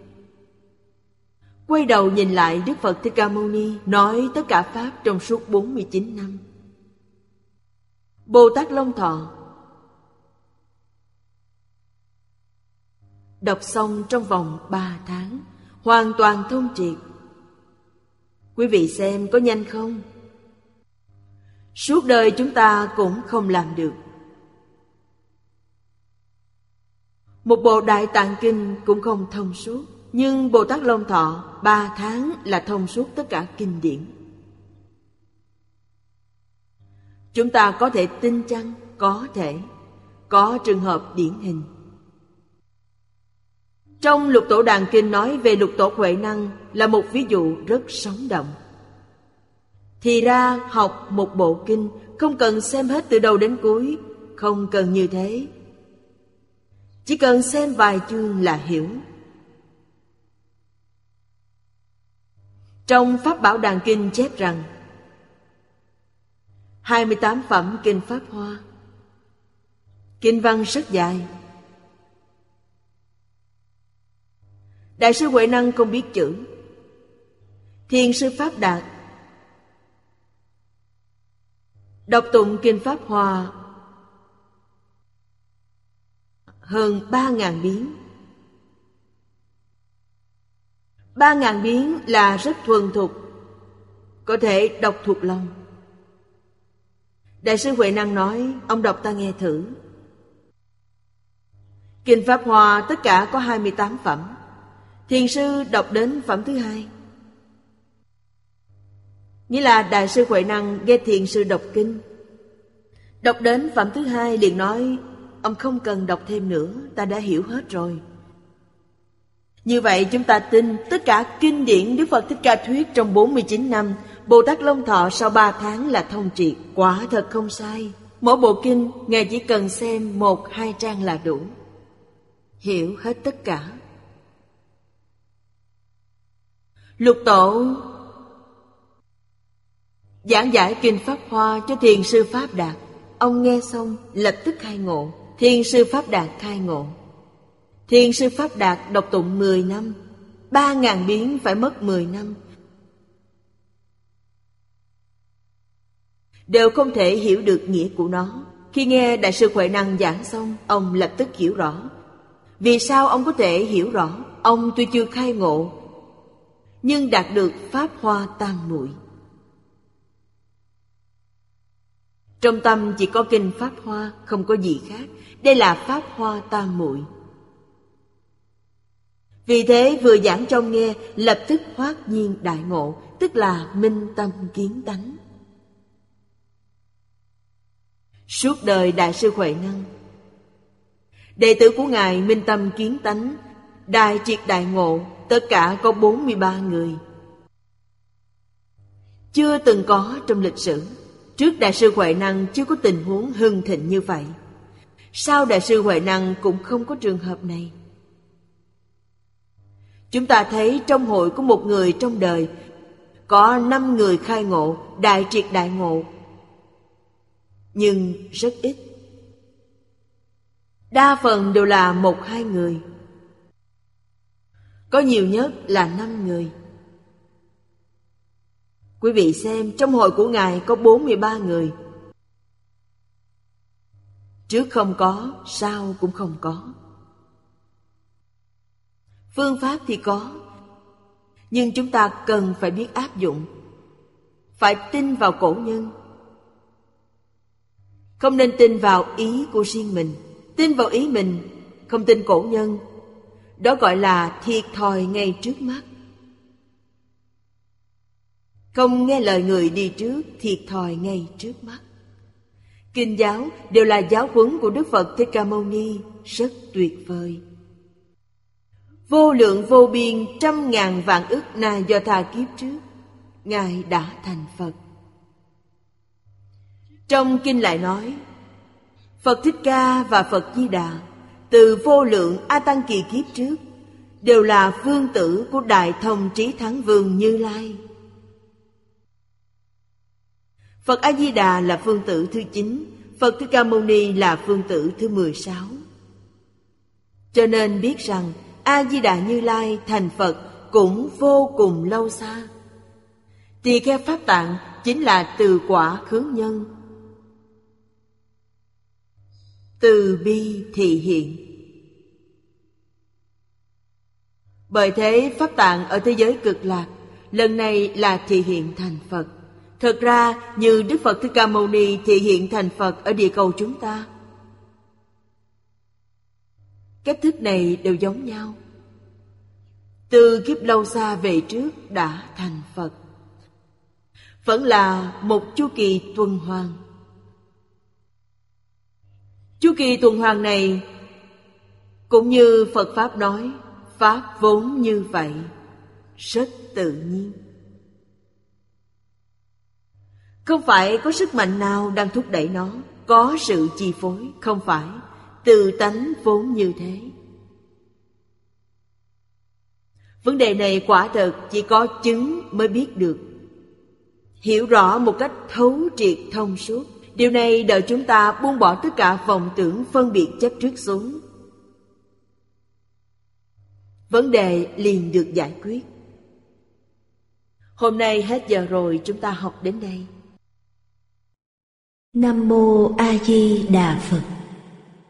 Quay đầu nhìn lại Đức Phật Thích Ca Mâu Ni, nói tất cả Pháp trong suốt 49 năm. Bồ Tát Long Thọ Đọc xong trong vòng 3 tháng, Hoàn toàn thông triệt Quý vị xem có nhanh không? Suốt đời chúng ta cũng không làm được Một bộ đại tạng kinh cũng không thông suốt nhưng Bồ Tát Long Thọ ba tháng là thông suốt tất cả kinh điển Chúng ta có thể tin chăng? Có thể. Có trường hợp điển hình. Trong lục tổ đàn kinh nói về lục tổ huệ năng là một ví dụ rất sống động. Thì ra học một bộ kinh không cần xem hết từ đầu đến cuối, không cần như thế. Chỉ cần xem vài chương là hiểu. Trong Pháp Bảo Đàn Kinh chép rằng 28 phẩm Kinh Pháp Hoa. Kinh văn rất dài. Đại sư Huệ Năng không biết chữ. Thiền sư Pháp Đạt. Đọc tụng Kinh Pháp Hòa Hơn ba ngàn biến Ba ngàn biến là rất thuần thục. Có thể đọc thuộc lòng. Đại sư Huệ Năng nói, Ông đọc ta nghe thử. Kinh Pháp Hòa tất cả có 28 phẩm. Thiền sư đọc đến phẩm thứ hai. Nghĩa là Đại sư Huệ Năng nghe thiền sư đọc kinh. Đọc đến phẩm thứ hai liền nói, Ông không cần đọc thêm nữa, Ta đã hiểu hết rồi. Như vậy chúng ta tin Tất cả kinh điển Đức Phật Thích Ca Thuyết Trong 49 năm, Bồ Tát Long Thọ sau 3 tháng là thông triệt. Quả thật không sai. Mỗi bộ kinh, Ngài chỉ cần xem một, hai trang là đủ. Hiểu hết tất cả. Lục Tổ Giảng giải Kinh Pháp Hoa cho Thiền sư Pháp Đạt. Ông nghe xong, lập tức khai ngộ. Thiền sư Pháp Đạt khai ngộ. Thiền sư Pháp Đạt đọc tụng 10 năm Ba ngàn biến phải mất 10 năm. Đều không thể hiểu được nghĩa của nó. Khi nghe Đại sư Huệ Năng giảng xong Ông lập tức hiểu rõ. Vì sao ông có thể hiểu rõ? Ông tuy chưa khai ngộ Nhưng đạt được Pháp Hoa Tam Muội. Trong tâm chỉ có kinh Pháp Hoa, không có gì khác. Đây là Pháp Hoa Tam Muội. Vì thế vừa giảng cho nghe, lập tức hoát nhiên đại ngộ, tức là minh tâm kiến tánh. Suốt đời Đại sư Huệ Năng Đệ tử của Ngài Minh Tâm Kiến Tánh Đại triệt đại ngộ Tất cả có 43 người. Chưa từng có trong lịch sử Trước Đại sư Huệ Năng chưa có tình huống hưng thịnh như vậy. Sau Đại sư Huệ Năng cũng không có trường hợp này. Chúng ta thấy trong hội của một người trong đời Có năm người khai ngộ, đại triệt đại ngộ. Nhưng rất ít. Đa phần đều là một hai người. Có nhiều nhất là năm người. Quý vị xem trong hội của Ngài có 43 người. Trước không có, sau cũng không có. Phương pháp thì có. Nhưng chúng ta cần phải biết áp dụng. Phải tin vào cổ nhân. Không nên tin vào ý của riêng mình. Tin vào ý mình, Không tin cổ nhân. Đó gọi là thiệt thòi ngay trước mắt. Không nghe lời người đi trước, thiệt thòi ngay trước mắt. Kinh giáo đều là giáo huấn của Đức Phật Thích Ca Mâu Ni, Rất tuyệt vời. Vô lượng vô biên, trăm ngàn vạn ức na do tha kiếp trước, Ngài đã thành Phật. Trong kinh lại nói, Phật Thích Ca và Phật Di Đà Từ vô lượng A Tăng kỳ kiếp trước Đều là vương tử của Đại Thông Trí Thắng Vương Như Lai. Phật A-di-đà là phương tử thứ 9 Phật Thích Ca Mâu Ni là phương tử thứ 16 Cho nên biết rằng A-di-đà Như Lai thành Phật cũng vô cùng lâu xa. Tỳ kheo Pháp Tạng chính là từ quả khứ nhân. Từ bi thị hiện. Bởi thế Pháp Tạng ở thế giới cực lạc, Lần này là thị hiện thành Phật. Thật ra, như Đức Phật Thích Ca Mâu Ni thị hiện thành Phật ở địa cầu chúng ta Cách thức này đều giống nhau. Từ kiếp lâu xa về trước đã thành Phật. Vẫn là một chu kỳ tuần hoàn. Chu kỳ tuần hoàn này, Cũng như Phật Pháp nói, Pháp vốn như vậy, Rất tự nhiên. Không phải có sức mạnh nào đang thúc đẩy nó, Có sự chi phối, Không phải. Từ tánh vốn như thế Vấn đề này quả thật chỉ có chứng mới biết được Hiểu rõ một cách thấu triệt thông suốt, Điều này đợi chúng ta buông bỏ tất cả vọng tưởng phân biệt chấp trước xuống. Vấn đề liền được giải quyết. Hôm nay hết giờ rồi, chúng ta học đến đây. Nam Mô A Di Đà Phật